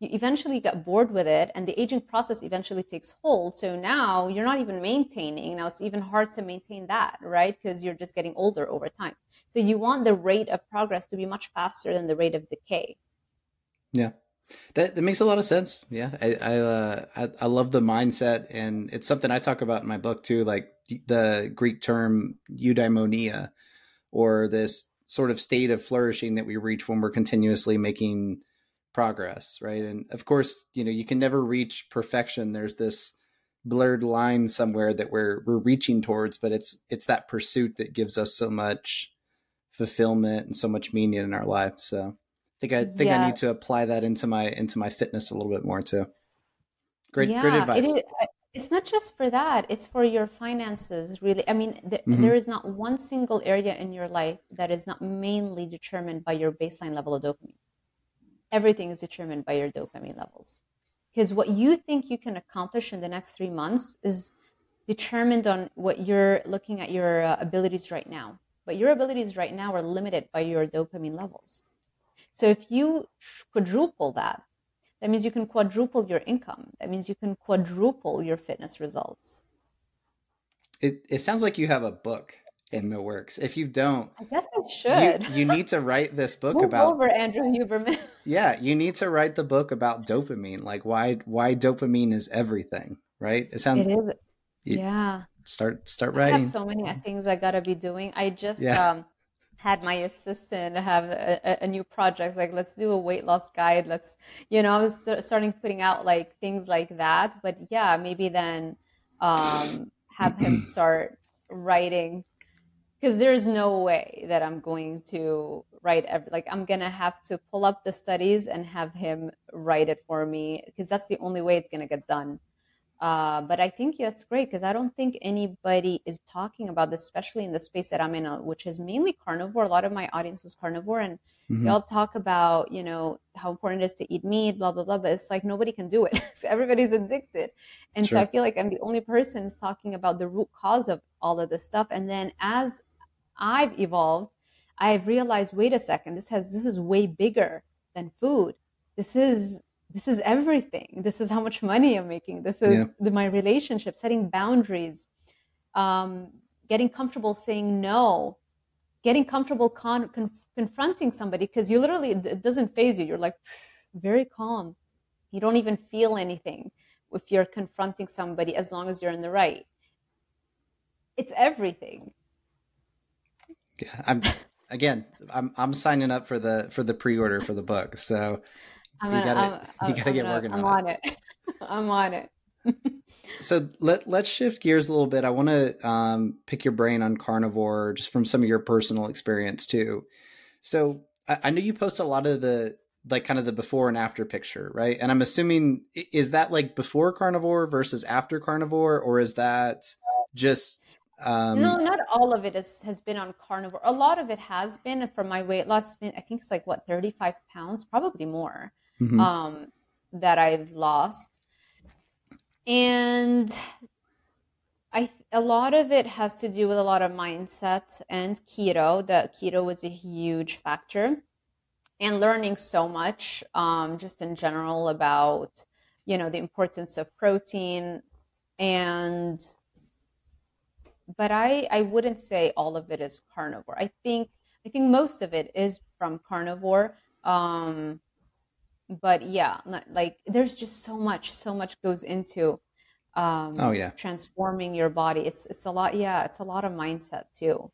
you eventually get bored with it and the aging process eventually takes hold. So now you're not even maintaining. Now it's even hard to maintain that, right? Because you're just getting older over time. So you want the rate of progress to be much faster than the rate of decay. Yeah. That, that makes a lot of sense. Yeah, I I, uh, I, I love the mindset, and it's something I talk about in my book too. Like the Greek term eudaimonia, or this sort of state of flourishing that we reach when we're continuously making progress right? And of course you know you can never reach perfection. There's this blurred line somewhere that we're we're reaching towards but it's it's that pursuit that gives us so much fulfillment and so much meaning in our life. So i think i think yeah. i need to apply that into my into my fitness a little bit more too. Great yeah, great advice it's not just for that it's for your finances really. I mean th- mm-hmm. there is not one single area in your life that is not mainly determined by your baseline level of dopamine. Everything is determined by your dopamine levels. Because what you think you can accomplish in the next three months is determined on what you're looking at your uh, abilities right now. But your abilities right now are limited by your dopamine levels. So if you quadruple that that means you can quadruple your income. That means you can quadruple your fitness results. It it sounds like you have a book in the works. If you don't, I guess I should. You, you need to write this <laughs> book Move about over Andrew Huberman. <laughs> yeah, you need to write the book about dopamine, like why why dopamine is everything, right? It sounds. It is. You, yeah. Start start writing. I have so many things I gotta be doing. I just yeah. um had my assistant have a, a, new project like let's do a weight loss guide. Let's you know i was starting putting out like things like that. But yeah maybe then um, have him <clears throat> start writing. Because there's no way that i'm going to write every like i'm gonna have to pull up the studies and have him write it for me because that's the only way it's gonna get done uh, but I think that's great because I don't think anybody is talking about this, especially in the space that I'm in, uh, which is mainly carnivore. A lot of my audience is carnivore, and mm-hmm. they all talk about, you know, how important it is to eat meat, blah blah blah. But it's like nobody can do it. <laughs> so everybody's addicted, and sure. so I feel like I'm the only person talking about the root cause of all of this stuff. And then as I've evolved, I've realized, wait a second, this has this is way bigger than food. This is this is everything. This is how much money I'm making. This is yeah. the, my relationship, setting boundaries, um, getting comfortable saying no, getting comfortable con- con- confronting somebody because you literally, it doesn't faze you. You're like very calm. You don't even feel anything if you're confronting somebody as long as you're in the right. It's everything. Yeah, I'm again. I'm I'm signing up for the for the pre order for the book. So I'm you gotta, I'm, <laughs> you gotta I'm get gonna, working I'm on, on it. it. <laughs> I'm on it. <laughs> so let let's shift gears a little bit. I want to um, pick your brain on carnivore, just from some of your personal experience too. So I, I know you post a lot of the like kind of the before and after picture, right? And I'm assuming is that like before carnivore versus after carnivore, or is that just um, no, not all of it is, has been on carnivore. A lot of it has been from my weight loss. Been I think it's like what 35 pounds, probably more, mm-hmm. um, that I've lost, and I a lot of it has to do with a lot of mindset and keto. That keto was a huge factor, and learning so much, um, just in general about you know the importance of protein and but I I wouldn't say all of it is carnivore. I think I think most of it is from carnivore. Um, but yeah, like there's just so much, so much goes into um, oh yeah transforming your body. It's it's a lot. Yeah, it's a lot of mindset too.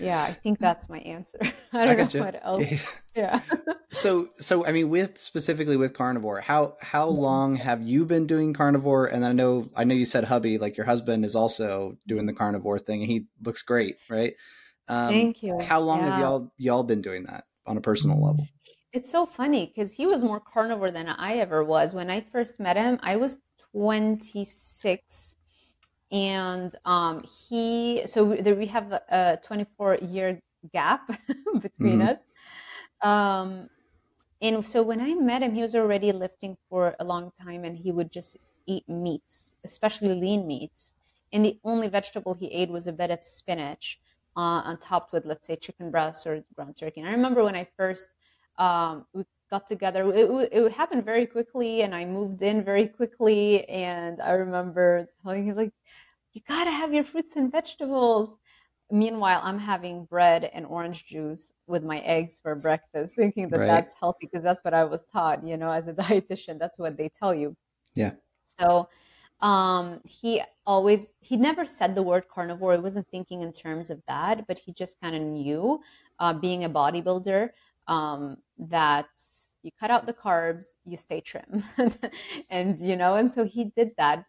Yeah, I think that's my answer. <laughs> I don't I know you. what else. <laughs> Yeah. so so I mean with specifically with carnivore, how how long have you been doing carnivore? And I know I know you said hubby, like your husband is also doing the carnivore thing and he looks great, right? Um, Thank you. How long yeah. have y'all y'all been doing that on a personal level? It's so funny because he was more carnivore than I ever was. When I first met him, I was 26 and um, he so there we have a 24 year gap <laughs> between mm-hmm. us um, and so when i met him he was already lifting for a long time and he would just eat meats especially lean meats and the only vegetable he ate was a bit of spinach uh, on top with let's say chicken breast or ground turkey and i remember when i first um, we got together it, it happened very quickly and i moved in very quickly and i remember telling him like you gotta have your fruits and vegetables. Meanwhile, I'm having bread and orange juice with my eggs for breakfast, thinking that right. that's healthy because that's what I was taught, you know, as a <laughs> dietitian. That's what they tell you. Yeah. So um, he always, he never said the word carnivore. He wasn't thinking in terms of that, but he just kind of knew, uh, being a bodybuilder, um, that you cut out the carbs, you stay trim. <laughs> and, you know, and so he did that.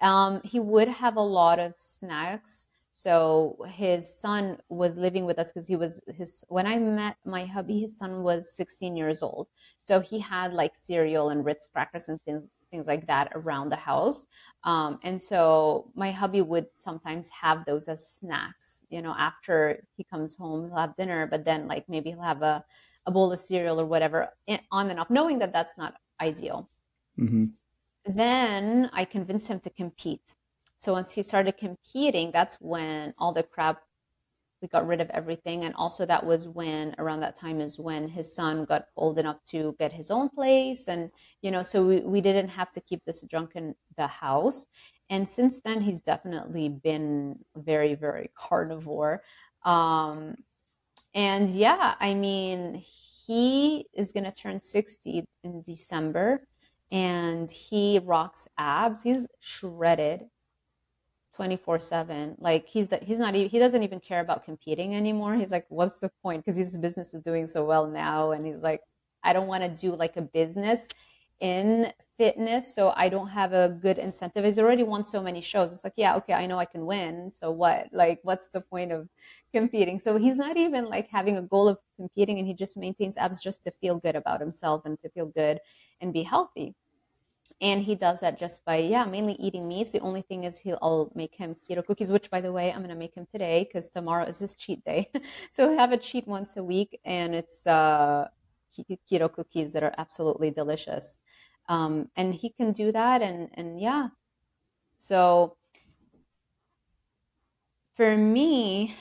Um, he would have a lot of snacks. So his son was living with us because he was his. When I met my hubby, his son was 16 years old. So he had like cereal and Ritz crackers and things things like that around the house. Um, and so my hubby would sometimes have those as snacks. You know, after he comes home, he'll have dinner, but then like maybe he'll have a a bowl of cereal or whatever on and off, knowing that that's not ideal. Mm-hmm then I convinced him to compete. So once he started competing, that's when all the crap we got rid of everything. And also that was when around that time is when his son got old enough to get his own place. And you know so we, we didn't have to keep this junk in the house. And since then he's definitely been very very carnivore. Um and yeah i mean he is going to turn 60 in december. And he rocks abs. He's shredded 24/7. Like he's he's not even he doesn't even care about competing anymore. He's like what's the point because his business is doing so well now and he's like I don't want to do like a business in fitness so I don't have a good incentive. He's already won so many shows. It's like, yeah, okay, I know I can win. So what? Like what's the point of competing? So he's not even like having a goal of competing and he just maintains abs just to feel good about himself and to feel good and be healthy and he does that just by yeah mainly eating meats the only thing is he'll i'll make him keto cookies which by the way i'm to make him today because tomorrow is his cheat day. <laughs> So have a cheat once a week and it's uh, keto cookies that are absolutely delicious. Um, and he can do that and and yeah. So for me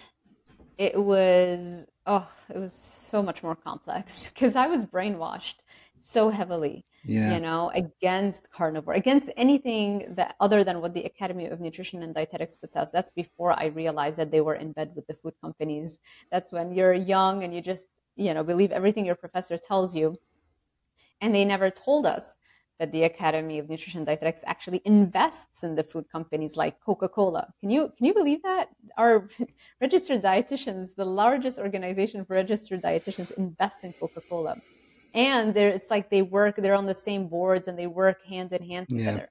it was oh it was so much more complex <laughs> because i was brainwashed so heavily yeah. you know against carnivore against anything that other than what the academy of nutrition and dietetics puts out. That's before i realized that they were in bed with the food companies. That's when you're young and you just you know believe everything your professor tells you. And they never told us that the academy of nutrition and dietetics actually invests in the food companies like coca-cola. Can you can you believe that? Our <laughs> registered dietitians the largest organization for registered dietitians invests in coca-cola and there it's like they work they're on the same boards and they work hand in hand together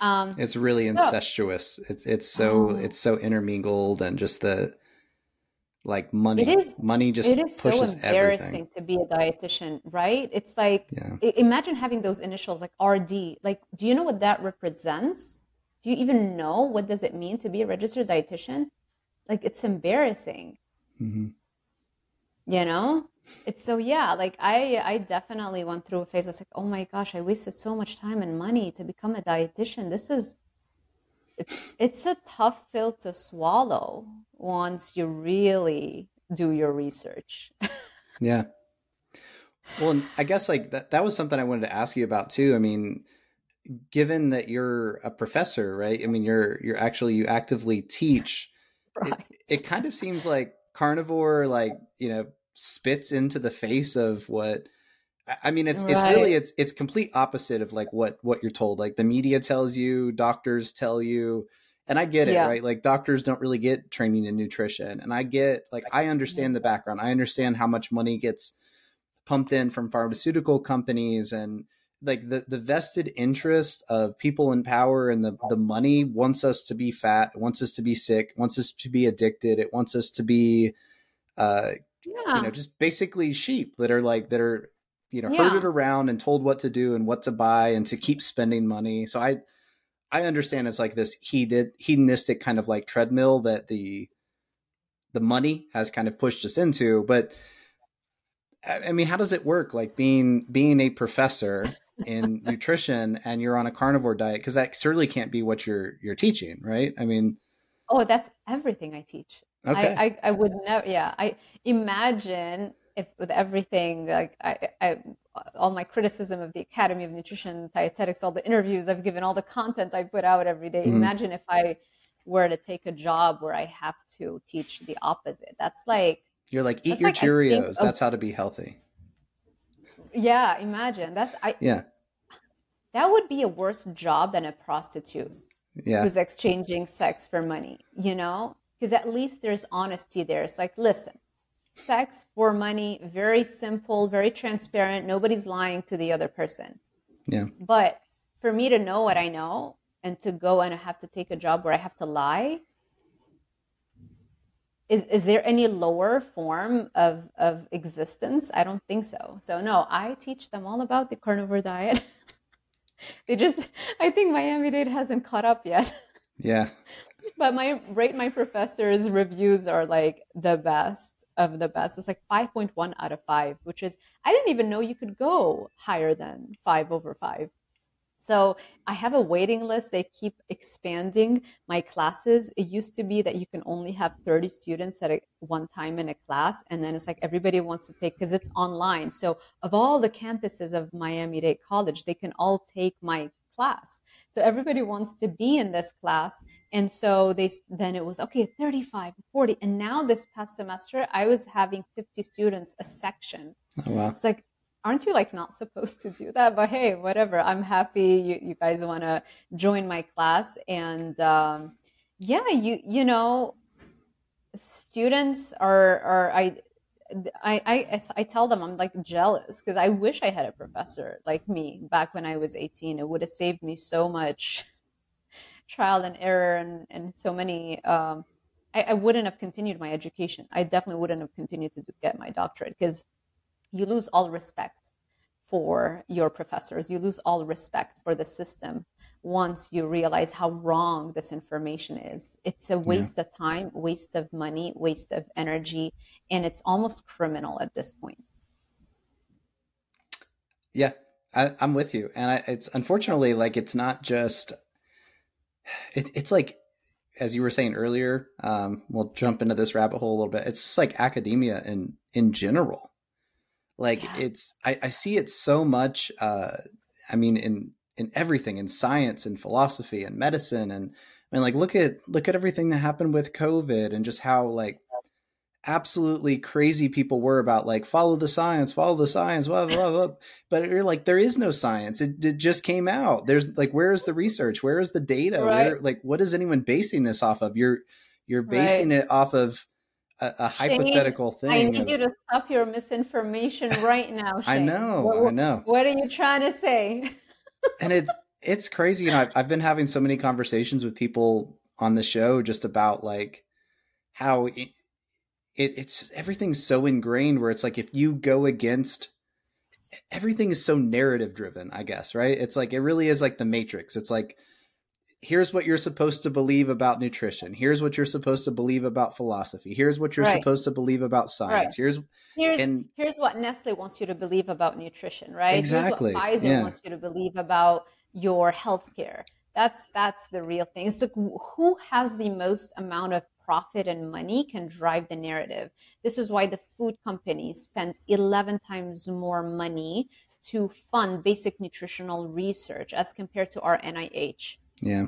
Um, it's really so- incestuous. It's it's so Oh. it's so intermingled and just the like money. It is- money just it is so embarrassing everything. to be a dietitian, right? It's like Yeah. imagine having those initials like RD. Like, do you know what that represents? Do you even know what does it mean to be a registered dietitian? Like, it's embarrassing. hmm you know it's so yeah like i i definitely went through a phase i was like oh my gosh i wasted so much time and money to become a dietitian this is it's it's a tough pill to swallow once you really do your research <laughs> Yeah. Well, I guess like that that was something I wanted to ask you about too. I mean, given that you're a professor, right? I mean, you're you're actually you actively teach. right It kind of seems like carnivore like, you know, spits into the face of what I- mean, it's it's really it's it's complete opposite of like what what you're told. Like the media tells you, doctors tell you, and I get it, Yeah. right? Like doctors don't really get training in nutrition, and I get like I understand the background. I understand how much money gets pumped in from pharmaceutical companies and like the the vested interest of people in power and the the money wants us to be fat, wants us to be sick, wants us to be addicted, it wants us to be uh yeah you know just basically sheep that are like that are you know Yeah. herded around and told what to do and what to buy and to keep spending money. So i i understand it's like this hedonistic kind of like treadmill that the the money has kind of pushed us into but i I mean how does it work? Like being being a professor in <laughs> nutrition and you're on a carnivore diet because that certainly can't be what you're you're teaching right? I mean oh that's everything i teach okay I, I, I would never, yeah. I imagine if with everything, like I, I, all my criticism of the Academy of Nutrition Dietetics, all the interviews I've given, all the content I put out every day, Mhm. Imagine if I were to take a job where I have to teach the opposite. That's like, you're like eat your like, think cheerios of- that's how to be healthy yeah, imagine that's I. yeah That would be a worse job than a prostitute. yeah who's exchanging sex for money, you know? Because at least there's honesty there. It's like, listen, sex for money, very simple, very transparent. Nobody's lying to the other person. yeah But for me to know what I know and to go and have to take a job where I have to lie, is, is there any lower form of, of existence? I don't think so. So, no, I teach them all about the carnivore diet. <laughs> they just, I think Miami Dade hasn't caught up yet. yeah But my rate my professors' reviews are like the best of the best. It's like 5.1 out of 5, which is I didn't even know you could go higher than 5 over 5. So I have a waiting list. They keep expanding my classes. It used to be that you can only have 30 students at a, one time in a class. And then it's like everybody wants to take, because it's online. So of all the campuses of Miami-Dade College, they can all take my class. So everybody wants to be in this class. And so they, then it was, okay, 35, 40. And now this past semester, I was having 50 students a section. oh wow It's like, aren't you like not supposed to do that? But hey, whatever. I'm happy you, you guys want to join my class. And um, yeah, you you know, students are are I. I, I, I tell them I'm like jealous because I wish I had a professor like me back when I was 18. It would have saved me so much <laughs> trial and error and, and so many. Um, I, I wouldn't have continued my education. I definitely wouldn't have continued to get my doctorate because you lose all respect for your professors. You lose all respect for the system once you realize how wrong this information is. It's a waste of time, waste of money, waste of energy, and it's almost criminal at this point. Yeah, I, I'm with you, and I, it's unfortunately like it's not just. It, it's like, as you were saying earlier, um, we'll jump into this rabbit hole a little bit. It's just like academia in in general. Like Yeah. it's, I, I see it so much. Uh, I mean, in in everything, in science and philosophy and medicine, and I mean, like look at look at everything that happened with COVID and just how like absolutely crazy people were about like follow the science, follow the science, blah blah blah. but you're like, there is no science. It, it just came out. There's like, where is the research? Where is the data? Where like, what is anyone basing this off of? You're you're basing it off of a, a Shane, hypothetical thing. I need of- you to stop your misinformation right now. I know, What, I know. what are you trying to say? <laughs> and it's it's crazy. Know, I've, I've been having so many conversations with people on the show just about like how it, it, it's just, everything's so ingrained where it's like if you go against everything is so narrative driven i guess right it's like it really is like the matrix it's like here's what you're supposed to believe about nutrition here's what you're supposed to believe about philosophy here's what you're right. supposed to believe about science right. here's here's and, here's what nestle wants you to believe about nutrition right exactly here's what pfizer yeah. wants you to believe about your healthcare that's that's the real thing it's who has the most amount of profit and money can drive the narrative. This is why the food companies spend 11 times more money to fund basic nutritional research as compared to our NIH. Yeah.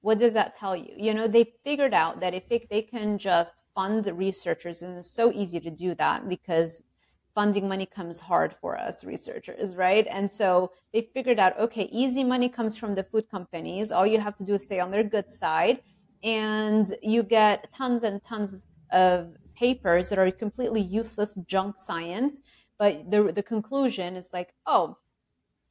What does that tell you? You know, they figured out that if it, they can just fund researchers, and it's so easy to do that because funding money comes hard for us researchers, right? And so they figured out, okay, easy money comes from the food companies. All you have to do is stay on their good side and you get tons and tons of papers that are completely useless junk science but the, the conclusion is like oh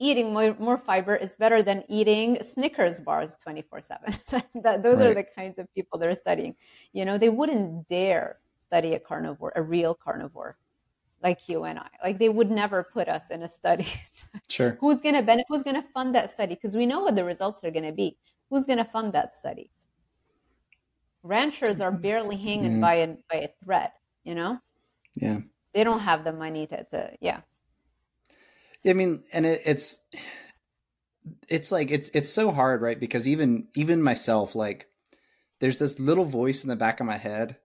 eating more, more fiber is better than eating snickers bars 24 7 <laughs> that, those right. are the kinds of people they're studying you know they wouldn't dare study a carnivore a real carnivore like you and I. Like they would never put us in a study. <laughs> sure. Who's going to benefit? Who's going to fund that study? Because we know what the results are going to be. Who's going to fund that study? ranchers are barely hanging mm. by a by a thread you know yeah they don't have the money to, to yeah i mean and it, it's it's like it's it's so hard right? Because even even myself like there's this little voice in the back of my head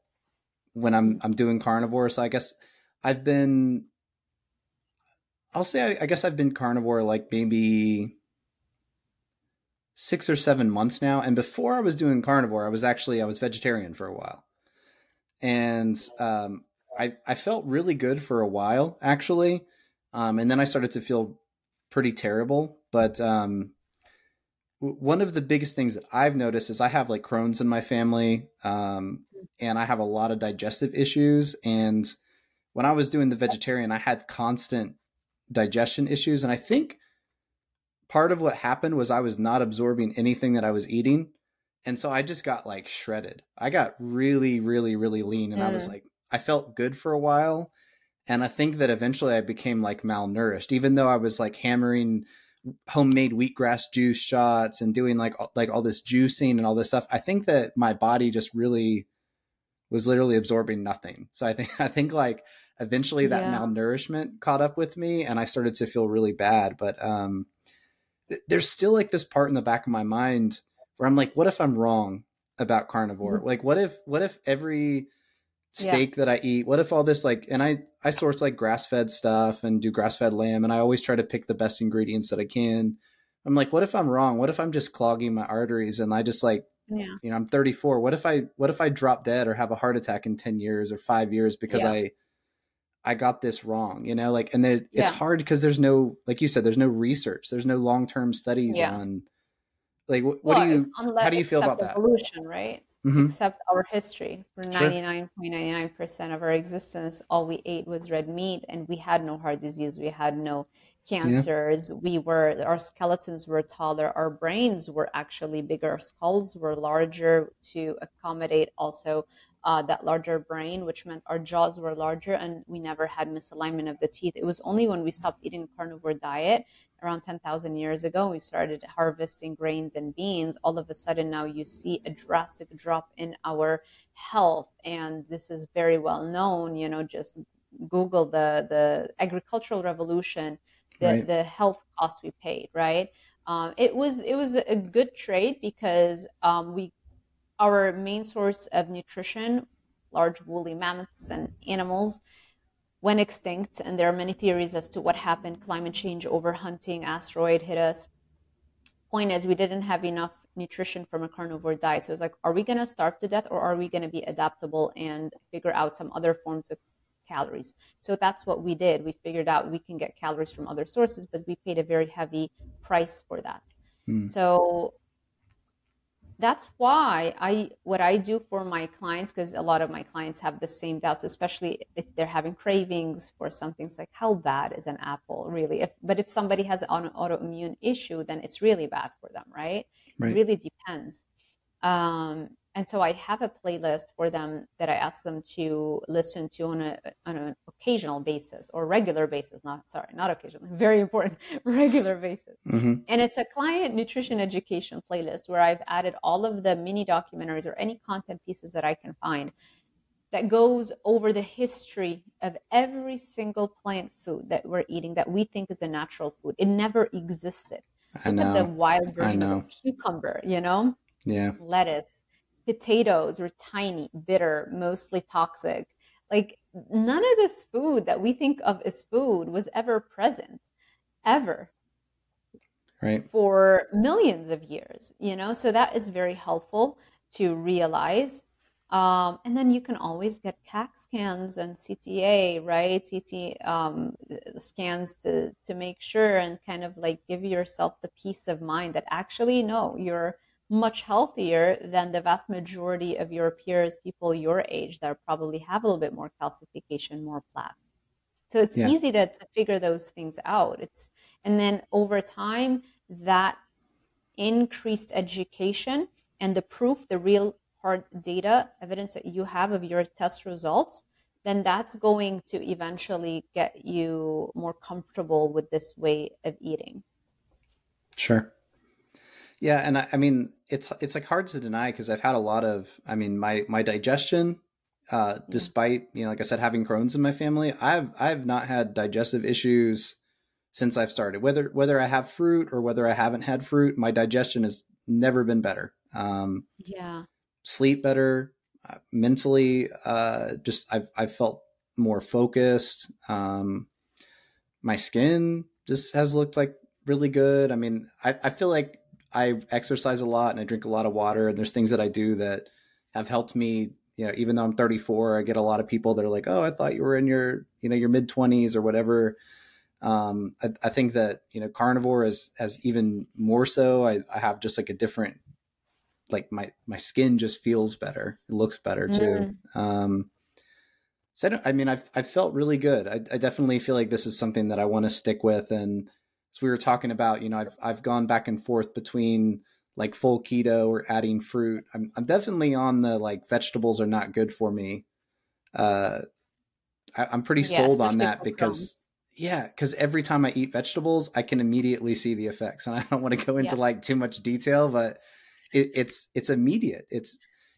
when i'm i'm doing carnivore. So i guess i've been i'll say I, I guess i've been carnivore like maybe six or seven months now. And before I was doing carnivore, I was actually I was vegetarian for a while, and um, I I felt really good for a while actually, um, and then I started to feel pretty terrible. But um, one of the biggest things that I've noticed is I have like Crohn's in my family, um, and I have a lot of digestive issues. And when I was doing the vegetarian, I had constant digestion issues, and I think part of what happened was I was not absorbing anything that I was eating. And so I just got like shredded. I got really, really, really lean. And mm. I was mm. like, I felt good for a while. And I think that eventually I became like malnourished, even though I was like hammering homemade wheatgrass juice shots and doing like like all this juicing and all this stuff. I think that my body just really was literally absorbing nothing. So I think <laughs> I think like eventually that yeah. malnourishment caught up with me and I started to feel really bad. But um there's still like this part in the back of my mind where I'm like, what if I'm wrong about carnivore? Mm-hmm. Like, what if what if every steak yeah. that I eat, what if all this like, and I I source like grass fed stuff and do grass fed lamb, and I always try to pick the best ingredients that I can. I'm like, what if I'm wrong? What if I'm just clogging my arteries and I just like yeah. you know i'm 34 what if i what if i drop dead or have a heart attack in 10 years or 5 years because yeah. i I got this wrong, you know, like, and then it's hard because there's no, like you said, there's no research, there's no long term studies on, like, what, well, do you, how do you feel about that? Evolution, right? Mm-hmm. Except our history. For 99.99% of our existence, all we ate was red meat, and we had no heart disease, we had no cancers. Yeah. We were, our skeletons were taller, our brains were actually bigger, our skulls were larger to accommodate also uh, that larger brain, which meant our jaws were larger and we never had misalignment of the teeth. It was only when we stopped eating a carnivore diet around 10,000 years ago, we started harvesting grains and beans. All of a sudden, now you see a drastic drop in our health. And this is very well known. You know, just Google the, the agricultural revolution, the, right. the health cost we paid, right? Um, it was it was a good trade because um, we our main source of nutrition, large woolly mammoths and animals, went extinct. And there are many theories as to what happened climate change, overhunting, asteroid hit us. Point is, we didn't have enough nutrition from a carnivore diet. So it's like, are we going to starve to death or are we going to be adaptable and figure out some other forms of calories? So that's what we did. We figured out we can get calories from other sources, but we paid a very heavy price for that. Hmm. So that's why I what I do for my clients because a lot of my clients have the same doubts, especially if they're having cravings for something. It's like how bad is an apple really? If, but if somebody has an autoimmune issue, then it's really bad for them, right? right. It really depends. Um, and so I have a playlist for them that I ask them to listen to on a on an occasional basis or regular basis. Not sorry, not occasional. <laughs> Very important, <laughs> regular basis. Mm-hmm. And it's a client nutrition education playlist where I've added all of the mini documentaries or any content pieces that I can find that goes over the history of every single plant food that we're eating that we think is a natural food. It never existed. I Look know. at the wild version of cucumber, you know? Yeah. Lettuce potatoes were tiny, bitter, mostly toxic. Like none of this food that we think of as food was ever present, ever. Right. For millions of years, you know, so that is very helpful to realize. Um, and then you can always get CAT scans and CTA, right? CT um, scans to to make sure and kind of like give yourself the peace of mind that actually no, you're much healthier than the vast majority of your peers, people your age that probably have a little bit more calcification, more plaque. So it's yeah. easy to, to figure those things out. It's and then over time that increased education and the proof, the real hard data, evidence that you have of your test results, then that's going to eventually get you more comfortable with this way of eating. Sure. Yeah, and I, I mean it's it's like hard to deny because I've had a lot of I mean my my digestion uh mm-hmm. despite you know like I said having Crohn's in my family I've I've not had digestive issues since I've started. Whether whether I have fruit or whether I haven't had fruit my digestion has never been better. Um yeah. sleep better uh, mentally uh just I've I've felt more focused. Um my skin just has looked like really good. I mean I I feel like I exercise a lot and I drink a lot of water, and there's things that I do that have helped me. You know, even though I'm 34, I get a lot of people that are like, "Oh, I thought you were in your, you know, your mid 20s or whatever." Um, I, I, think that you know, carnivore is has even more so. I, I have just like a different, like my my skin just feels better. It looks better too. Mm. Um, so I, I mean, I've I felt really good. I, I definitely feel like this is something that I want to stick with and so we were talking about, you know, I've I've gone back and forth between like full keto or adding fruit. I'm I'm definitely on the like vegetables are not good for me. Uh, I, am pretty yeah, sold on that because yeah, because every time I eat vegetables, I can immediately see the effects, and I don't want to go into yeah. like too much detail, but it, it's it's immediate. It's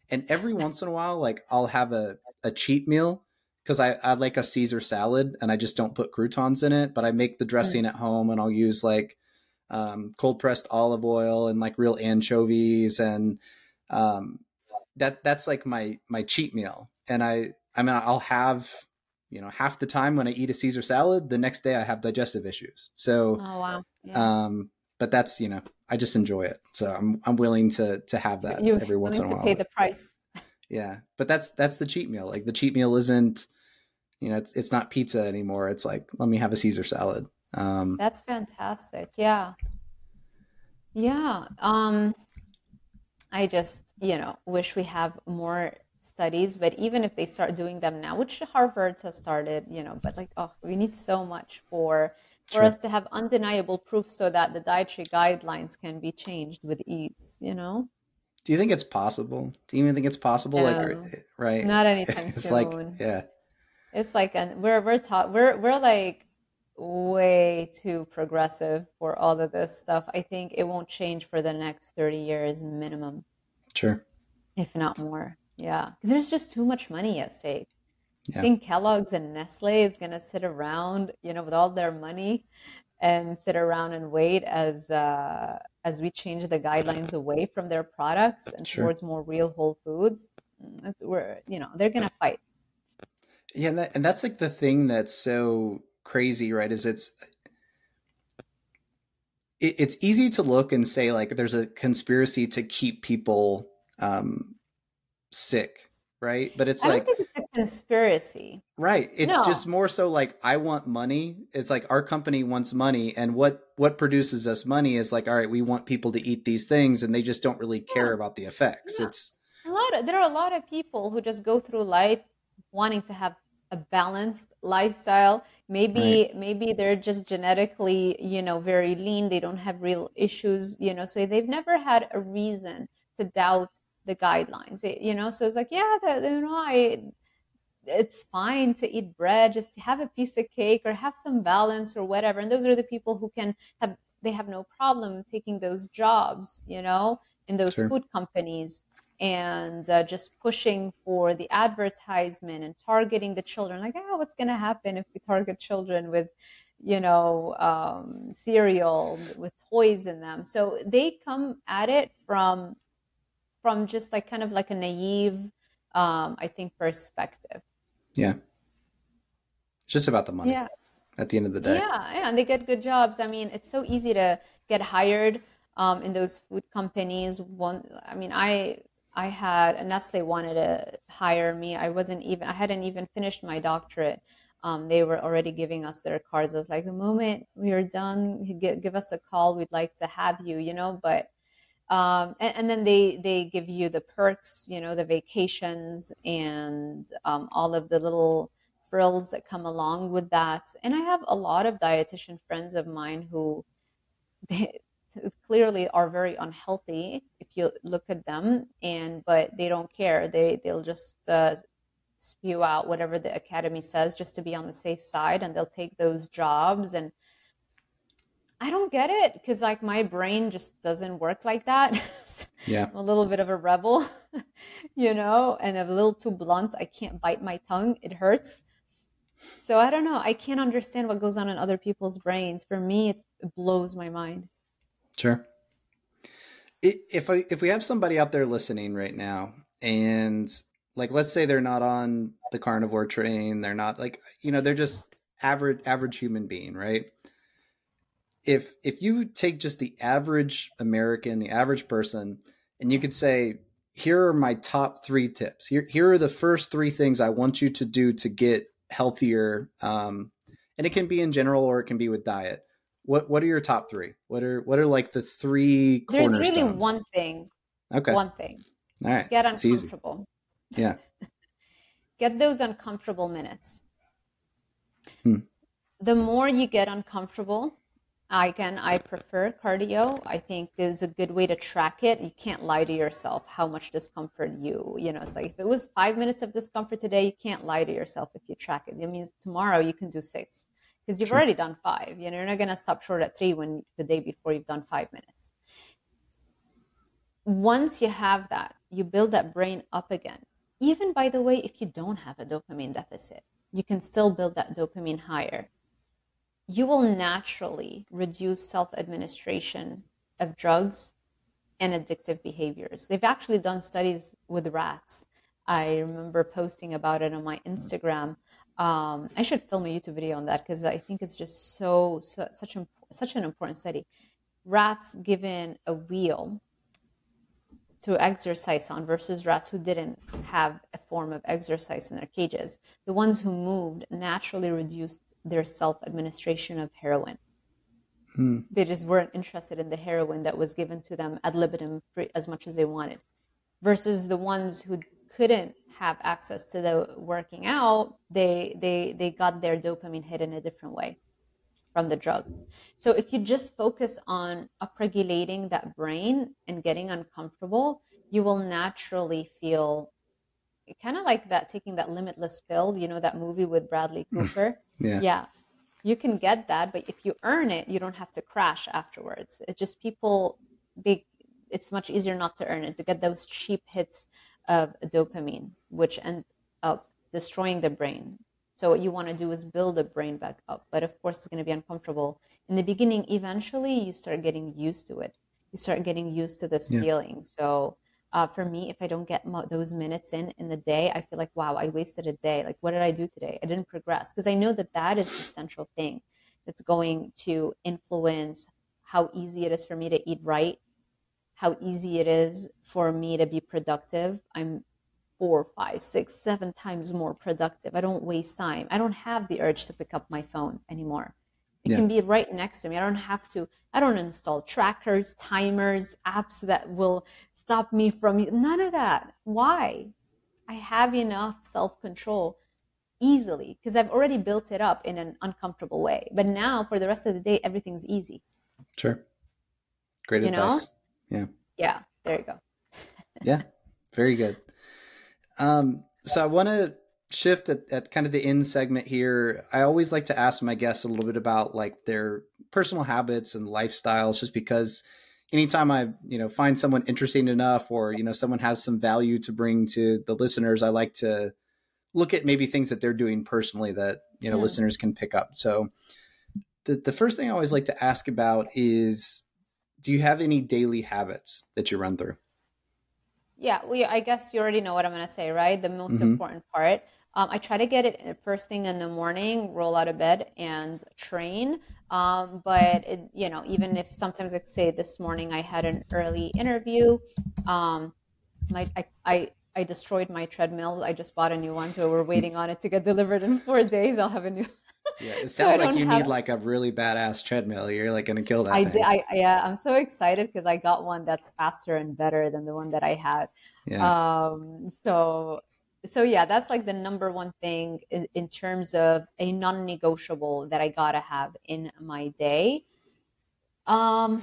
and every <laughs> once in a while, like I'll have a a cheat meal because I, I like a Caesar salad and I just don't put croutons in it, but I make the dressing mm. at home and I'll use like um, cold pressed olive oil and like real anchovies and um, that that's like my my cheat meal. And I I mean I'll have you know half the time when I eat a Caesar salad, the next day I have digestive issues. So oh wow, yeah. um, but that's you know I just enjoy it, so I'm I'm willing to to have that you every once in a while. To Pay the price. Yeah, but that's that's the cheat meal. Like the cheat meal isn't you know, it's it's not pizza anymore. It's like let me have a Caesar salad. Um, That's fantastic. Yeah, yeah. Um, I just you know wish we have more studies, but even if they start doing them now, which Harvard has started, you know, but like oh, we need so much for for sure. us to have undeniable proof so that the dietary guidelines can be changed with ease. You know. Do you think it's possible? Do you even think it's possible? No, like, right? Not anytime <laughs> it's soon. like, yeah it's like and we're we're taught we're we're like way too progressive for all of this stuff. I think it won't change for the next 30 years minimum. Sure. If not more. Yeah. There's just too much money at stake. Yeah. I think Kellogg's and Nestle is going to sit around, you know, with all their money and sit around and wait as uh, as we change the guidelines away from their products and sure. towards more real whole foods. It's, we're, you know, they're going to fight. Yeah, and, that, and that's like the thing that's so crazy, right? Is it's it, it's easy to look and say like there's a conspiracy to keep people um, sick, right? But it's I like it's a conspiracy. Right. It's No. just more so like I want money. It's like our company wants money and what what produces us money is like all right, we want people to eat these things and they just don't really care Yeah. about the effects. Yeah. It's A lot of, there are a lot of people who just go through life wanting to have a balanced lifestyle. Maybe maybe they're just genetically, you know, very lean. They don't have real issues, you know, so they've never had a reason to doubt the guidelines. You know, so it's like, yeah, the, you know, I it's fine to eat bread, just have a piece of cake or have some balance or whatever. And those are the people who can have they have no problem taking those jobs, you know, in those Sure. food companies and uh, just pushing for the advertisement and targeting the children. Like, oh, what's going to happen if we target children with, you know, um, cereal with toys in them? So they come at it from from just like kind of like a naive, um, I think, perspective. yeah. It's just about the money Yeah. at the end of the day. Yeah, yeah, and they get good jobs. I mean, it's so easy to get hired um, in those food companies. One, I mean, I I had and Nestle wanted to hire me. I wasn't even I hadn't even finished my doctorate. Um, they were already giving us their cards. I was like, the moment we are done, give, give us a call. We'd like to have you, you know. But um, and, and then they they give you the perks, you know, the vacations and um, all of the little frills that come along with that. And I have a lot of dietitian friends of mine who <laughs> they clearly are very unhealthy if you look at them and but they don't care. They they'll just uh, spew out whatever the academy says just to be on the safe side and they'll take those jobs and i don't get it because like my brain just doesn't work like that. <laughs> Yeah. I'm a little bit of a rebel <laughs> you know and a little too blunt. I can't bite my tongue. It hurts. So i don't know. I can't understand what goes on in other people's brains. For me it blows my mind Sure. If I, if we have somebody out there listening right now, and like let's say they're not on the carnivore train, they're not like you know they're just average average human being, right? If if you take just the average American, the average person, and you could say, here are my top three tips. Here here are the first three things I want you to do to get healthier. Um, and it can be in general or it can be with diet what what are your top three? What are what are like the three there's really one thing Okay. one thing All right. get uncomfortable Yeah. <laughs> get those uncomfortable minutes Hmm. the more you get uncomfortable I again i prefer cardio i think is a good way to track it you can't lie to yourself how much discomfort you you know it's like if it was five minutes of discomfort today you can't lie to yourself if you track it it means tomorrow you can do six because you've Sure. already done five you know you're not going to stop short at three when the day before you've done five minutes once you have that, you build that brain up again. Even by the way, if you don't have a dopamine deficit, you can still build that dopamine higher. You will naturally reduce self administration of drugs and addictive behaviors. They've actually done studies with rats. I remember posting about it on my Instagram. Um, I should film a YouTube video on that because I think it's just so, so such an such an important study. Rats given a wheel to exercise on versus rats who didn't have a form of exercise in their cages. The ones who moved naturally reduced their self administration of heroin. Hmm. They just weren't interested in the heroin that was given to them ad libitum free, as much as they wanted. Versus the ones who couldn't have access to the working out, they they they got their dopamine hit in a different way from the drug. So if you just focus on upregulating that brain and getting uncomfortable, you will naturally feel kind of like that taking that limitless pill, you know, that movie with Bradley <laughs> Cooper. Yeah. yeah. You can get that, but if you earn it, you don't have to crash afterwards. It just people they it's much easier not to earn it to get those cheap hits of dopamine, which end up destroying the brain. So what you want to do is build the brain back up. But of course, it's going to be uncomfortable in the beginning. Eventually, you start getting used to it. You start getting used to this Yeah. feeling. So uh, for me, if I don't get mo- those minutes in in the day, I feel like wow, I wasted a day. Like what did I do today? I didn't progress because I know that that is the central thing that's going to influence how easy it is for me to eat right, how easy it is for me to be productive. I'm four, five, six, seven times more productive. I don't waste time. I don't have the urge to pick up my phone anymore. It yeah. can be right next to me. I don't have to, I don't install trackers, timers, apps that will stop me from none of that. Why? I have enough self control easily because I've already built it up in an uncomfortable way. But now for the rest of the day, everything's easy. Sure. Great you advice. Know? Yeah. Yeah. There you go. yeah. Very good. Um, so I want to shift at, at kind of the end segment here. I always like to ask my guests a little bit about like their personal habits and lifestyles, just because anytime I, you know, find someone interesting enough or, you know, someone has some value to bring to the listeners, I like to look at maybe things that they're doing personally that, you know, yeah. listeners can pick up. So the, the first thing I always like to ask about is do you have any daily habits that you run through? Yeah, well, I guess you already know what I'm going to say, right? The most mm-hmm. important part. Um, I try to get it first thing in the morning, roll out of bed and train. Um, but it, you know, even if sometimes I say this morning I had an early interview, um, my I, I I destroyed my treadmill. I just bought a new one, so we're waiting on it to get delivered in four <laughs> days. I'll have a new. Yeah, it <laughs> sounds so like you have... need like a really badass treadmill. You're like going to kill that. I thing. did. I, yeah, I'm so excited because I got one that's faster and better than the one that I had. Yeah. Um. So so yeah that's like the number one thing in, in terms of a non-negotiable that i gotta have in my day um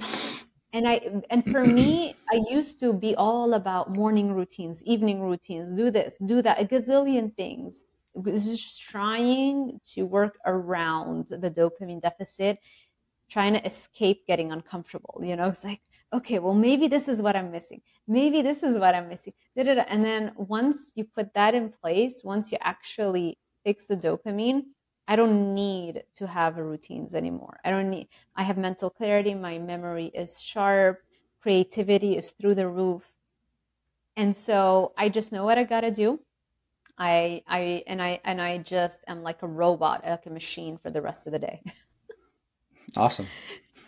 and i and for me <clears throat> i used to be all about morning routines evening routines do this do that a gazillion things just trying to work around the dopamine deficit trying to escape getting uncomfortable you know it's like okay, well, maybe this is what I'm missing. Maybe this is what I'm missing. And then once you put that in place, once you actually fix the dopamine, I don't need to have routines anymore. I don't need, I have mental clarity. My memory is sharp. Creativity is through the roof. And so I just know what I got to do. I, I, and I, and I just am like a robot, like a machine for the rest of the day. <laughs> awesome.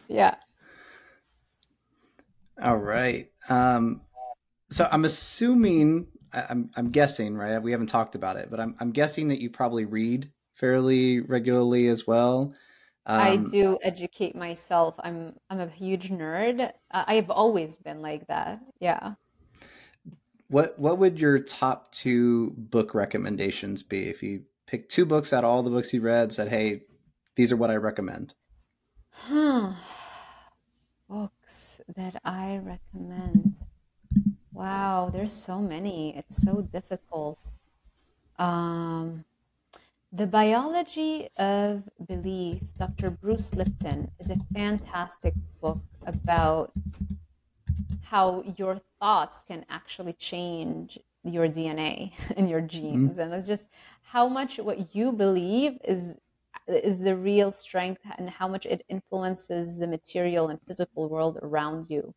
Yeah. All right. Um, so I'm assuming, I'm, I'm guessing, right? We haven't talked about it, but I'm, I'm guessing that you probably read fairly regularly as well. Um, I do educate myself. I'm I'm a huge nerd. I've always been like that. Yeah. What What would your top two book recommendations be if you pick two books out of all the books you read? Said, "Hey, these are what I recommend." Huh books that I recommend. Wow, there's so many. It's so difficult. Um, the Biology of Belief, Dr. Bruce Lipton, is a fantastic book about how your thoughts can actually change your DNA <laughs> and your genes. Mm-hmm. And it's just how much what you believe is is the real strength and how much it influences the material and physical world around you.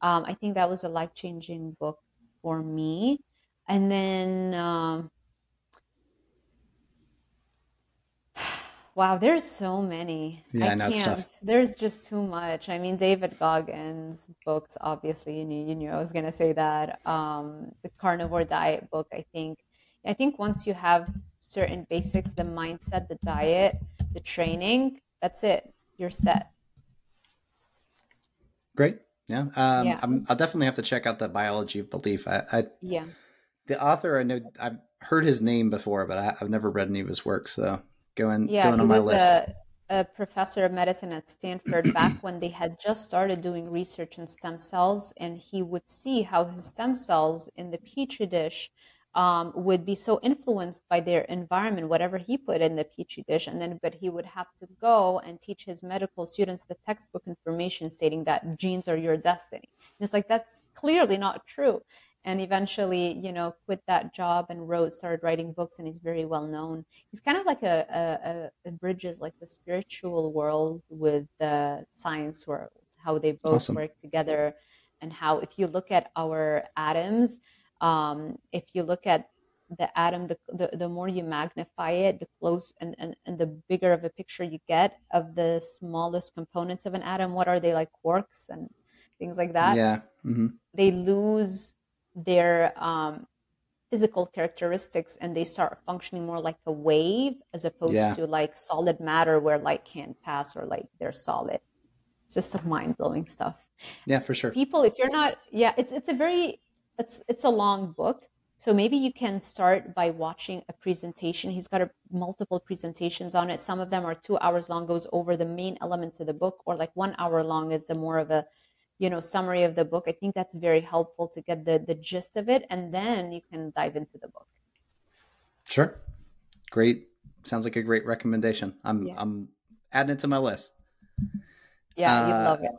Um, I think that was a life changing book for me. And then, um, wow, there's so many. Yeah, I know can't. There's just too much. I mean, David Goggins' books, obviously, you knew, you knew I was going to say that. Um, the Carnivore Diet book, I think. I think once you have certain basics the mindset the diet the training that's it you're set great yeah, um, yeah. i will definitely have to check out the biology of belief I, I, yeah the author i know i've heard his name before but I, have never read any of his work so going yeah, going on my list a, a professor of medicine at stanford <clears throat> back when they had just started doing research in stem cells and he would see how his stem cells in the petri dish um, would be so influenced by their environment, whatever he put in the petri dish, and then but he would have to go and teach his medical students the textbook information stating that genes are your destiny. And it's like that's clearly not true. And eventually, you know, quit that job and wrote, started writing books, and he's very well known. He's kind of like a, a, a bridges like the spiritual world with the science world, how they both awesome. work together, and how if you look at our atoms um, if you look at the atom, the, the, the more you magnify it, the close and, and, and the bigger of a picture you get of the smallest components of an atom. What are they like quarks and things like that? Yeah. Mm-hmm. They lose their um, physical characteristics and they start functioning more like a wave as opposed Yeah. to like solid matter where light can't pass or like they're solid. It's just some mind blowing stuff. Yeah, for sure. People, if you're not, yeah, it's it's a very it's it's a long book. So maybe you can start by watching a presentation. He's got a, multiple presentations on it. Some of them are two hours long, goes over the main elements of the book, or like one hour long is a more of a you know summary of the book. I think that's very helpful to get the the gist of it, and then you can dive into the book. Sure. Great. Sounds like a great recommendation. I'm Yeah. I'm adding it to my list. Yeah, you'd Uh, love it.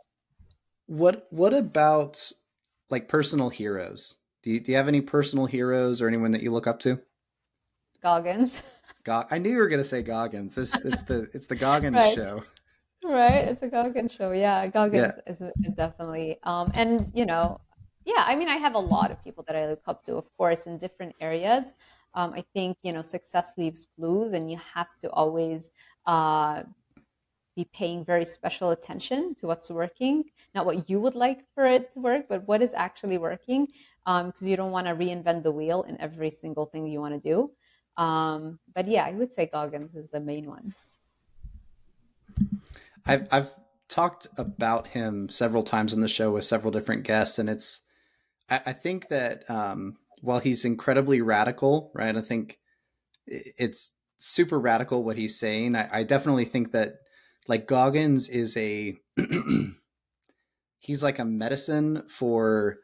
What what about like personal heroes? Do you, do you have any personal heroes or anyone that you look up to? Goggins. <laughs> Go- I knew you were going to say Goggins. This it's the it's the Goggins Right. show. Right, it's a Goggins show. Yeah, Goggins Yeah. is, is definitely. Um, and you know, yeah, I mean, I have a lot of people that I look up to, of course, in different areas. Um, I think you know, success leaves clues, and you have to always uh, be paying very special attention to what's working, not what you would like for it to work, but what is actually working, because you don't want to reinvent the wheel in every single thing you want to do. Um, but yeah, I would say Goggins is the main one. I've I've talked about him several times on the show with several different guests, and it's I, I think that um, while he's incredibly radical, right? I think it's super radical what he's saying. I, I definitely think that like Goggins is a <clears throat> he's like a medicine for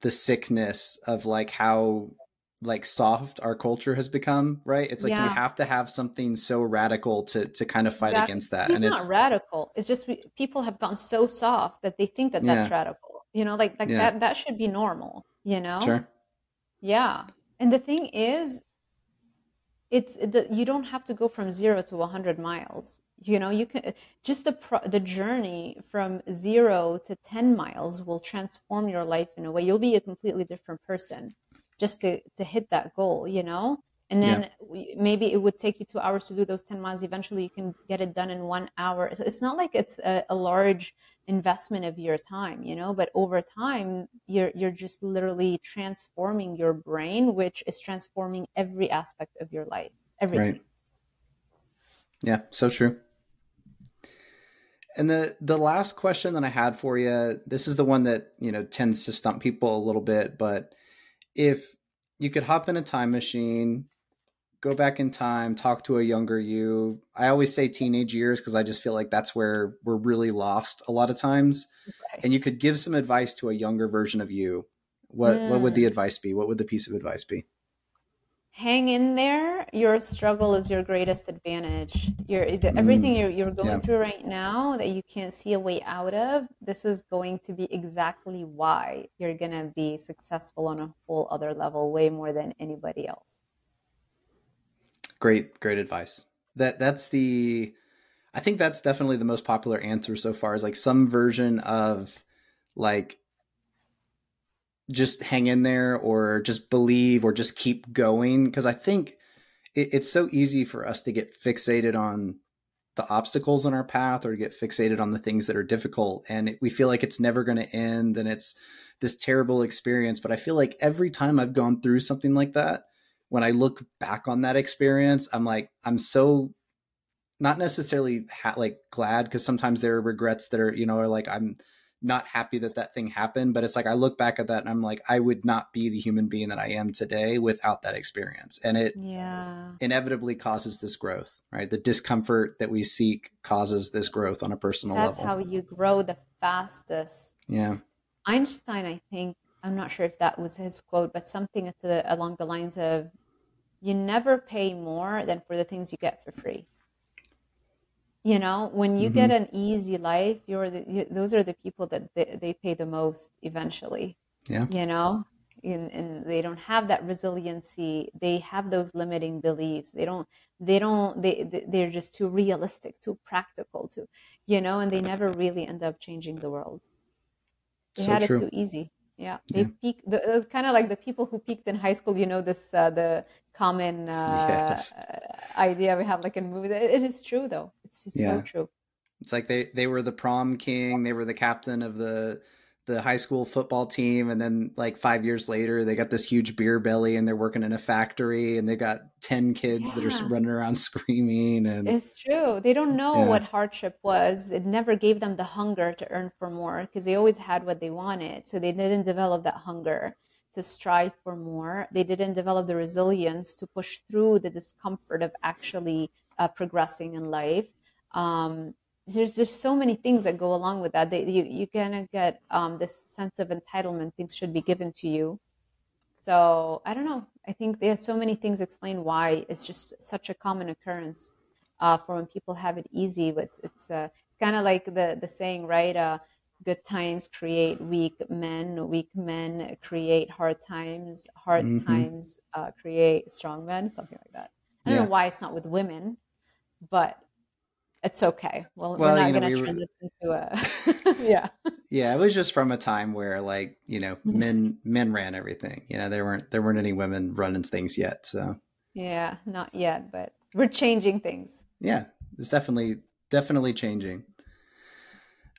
the sickness of like how like soft our culture has become right it's like you have to have something so radical to to kind of fight Exactly. against that He's and not it's radical. It's just we, people have gotten so soft that they think that that's Yeah. radical. You know, like like Yeah. that that should be normal. You know. sure Yeah. And the thing is, it's the, you don't have to go from zero to 100 miles. You know, you can just the pro, the journey from zero to 10 miles will transform your life in a way. You'll be a completely different person just to to hit that goal. You know. And Yeah. then we- maybe it would take you two hours to do those 10 miles. Eventually, you can get it done in one hour. So it's not like it's a, a large investment of your time, you know, but over time, you're, you're just literally transforming your brain, which is transforming every aspect of your life. Everything. Right. Yeah, so true. And the the last question that I had for you, this is the one that, you know, tends to stump people a little bit, but if you could hop in a time machine, go back in time, talk to a younger you. I always say teenage years because I just feel like that's where we're really lost a lot of times. And you could give some advice to a younger version of you. What what would the advice be? What would the piece of advice be? Hang in there your struggle is your greatest advantage your the, mm. everything you're, you're going Yeah. through right now that you can't see a way out of this is going to be exactly why you're going to be successful on a whole other level way more than anybody else Great, great advice. That that's the I think that's definitely the most popular answer so far is like some version of like just hang in there or just believe or just keep going? Because I think it, it's so easy for us to get fixated on the obstacles in our path or to get fixated on the things that are difficult and it, we feel like it's never going to end and it's this terrible experience. But I feel like every time I've gone through something like that when I look back on that experience, I'm like, I'm so not necessarily ha- like glad because sometimes there are regrets that are, you know, are like, I'm not happy that that thing happened. But it's like, I look back at that and I'm like, I would not be the human being that I am today without that experience. And it yeah inevitably causes this growth, right? The discomfort that we seek causes this growth on a personal level. that's how you grow the fastest yeah. Einstein, I think, I'm not sure if that was his quote, but something the, along the lines of, "You never pay more than for the things you get for free." You know, when you get mm-hmm. an easy life, you're the, you, those are the people that they, they pay the most eventually. Yeah. You know, and, and they don't have that resiliency. They have those limiting beliefs. They don't. They don't. They they- they're just too realistic, too practical, too, you know, and they never really end up changing the world. They So had true. it too easy. Yeah, they Yeah. peak. The, it's kind of like the people who peaked in high school. You know, this uh, the common uh, Yes. uh, idea we have, like in movies. It, it is true, though. It's, it's Yeah. so true. It's like they they were the prom king, they were the captain of the the high school football team and then like five years later they got this huge beer belly and they're working in a factory and they got 10 kids yeah. that are running around <laughs> screaming and it's true. They don't know yeah. what hardship was. It never gave them the hunger to earn for more because they always had what they wanted. So they didn't develop that hunger to strive for more. They didn't develop the resilience to push through the discomfort of actually uh, progressing in life. Um, there's just so many things that go along with that. That you you kind get um, this sense of entitlement. Things should be given to you. So I don't know. I think there's so many things explain why it's just such a common occurrence uh, for when people have it easy. It's it's uh, it's kind of like the the saying, right? Uh, good times create weak men. Weak men create hard times. Hard mm-hmm. times uh, create strong men. Something like that. I don't yeah. know why it's not with women, but it's okay. Well, well we're not going to turn this into a <laughs> <laughs> yeah. Yeah, it was just from a time where like you know mm-hmm. men men ran everything. You know there weren't there weren't any women running things yet. So yeah, not yet, but we're changing things. Yeah, it's definitely definitely changing.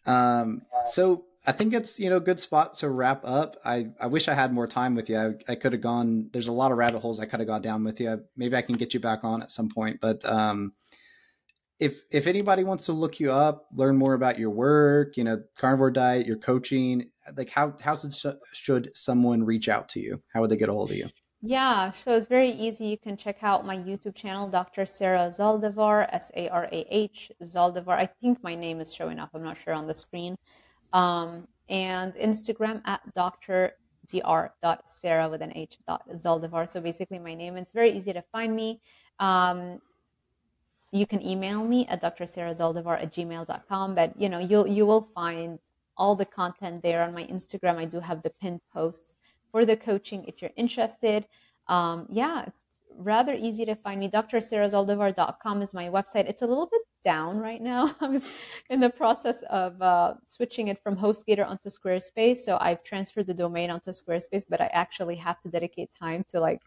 Um, so I think it's you know good spot to wrap up. I I wish I had more time with you. I, I could have gone. There's a lot of rabbit holes I could have gone down with you. Maybe I can get you back on at some point, but um if if anybody wants to look you up, learn more about your work, you know, carnivore diet, your coaching, like how how should, should someone reach out to you? How would they get a hold of you? Yeah, so it's very easy. You can check out my YouTube channel, Dr. Sarah Zaldivar, S A R A H Zaldivar. I think my name is showing up. I'm not sure on the screen. Um, and Instagram at Dr. Dr. Sarah with an H Zaldivar. So basically, my name. It's very easy to find me. Um, you can email me at drsarahzaldivar at gmail.com but you know you'll you will find all the content there on my instagram. I do have the pinned posts for the coaching if you're interested. Um, yeah it's rather easy to find me. drsarahzaldivar.com is my website. It's a little bit down right now. <laughs> I was in the process of uh, switching it from hostgator onto squarespace so i've transferred the domain onto squarespace but i actually have to dedicate time to like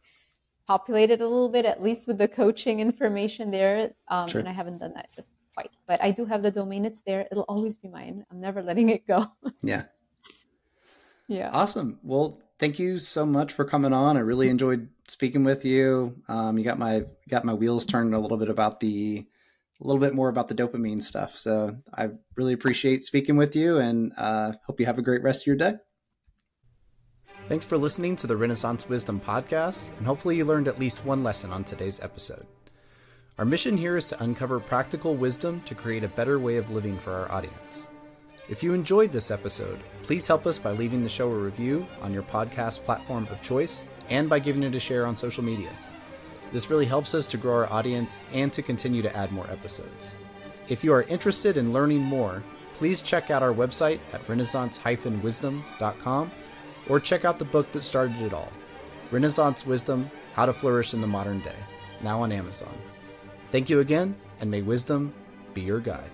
populated a little bit, at least with the coaching information there. Um, sure. And I haven't done that just quite, but I do have the domain. It's there. It'll always be mine. I'm never letting it go. <laughs> yeah. Yeah. Awesome. Well, thank you so much for coming on. I really enjoyed speaking with you. Um, you got my got my wheels turned a little bit about the a little bit more about the dopamine stuff. So I really appreciate speaking with you, and uh, hope you have a great rest of your day. Thanks for listening to the Renaissance Wisdom podcast, and hopefully you learned at least one lesson on today's episode. Our mission here is to uncover practical wisdom to create a better way of living for our audience. If you enjoyed this episode, please help us by leaving the show a review on your podcast platform of choice and by giving it a share on social media. This really helps us to grow our audience and to continue to add more episodes. If you are interested in learning more, please check out our website at renaissance-wisdom.com or check out the book that started it all Renaissance Wisdom How to Flourish in the Modern Day, now on Amazon. Thank you again, and may wisdom be your guide.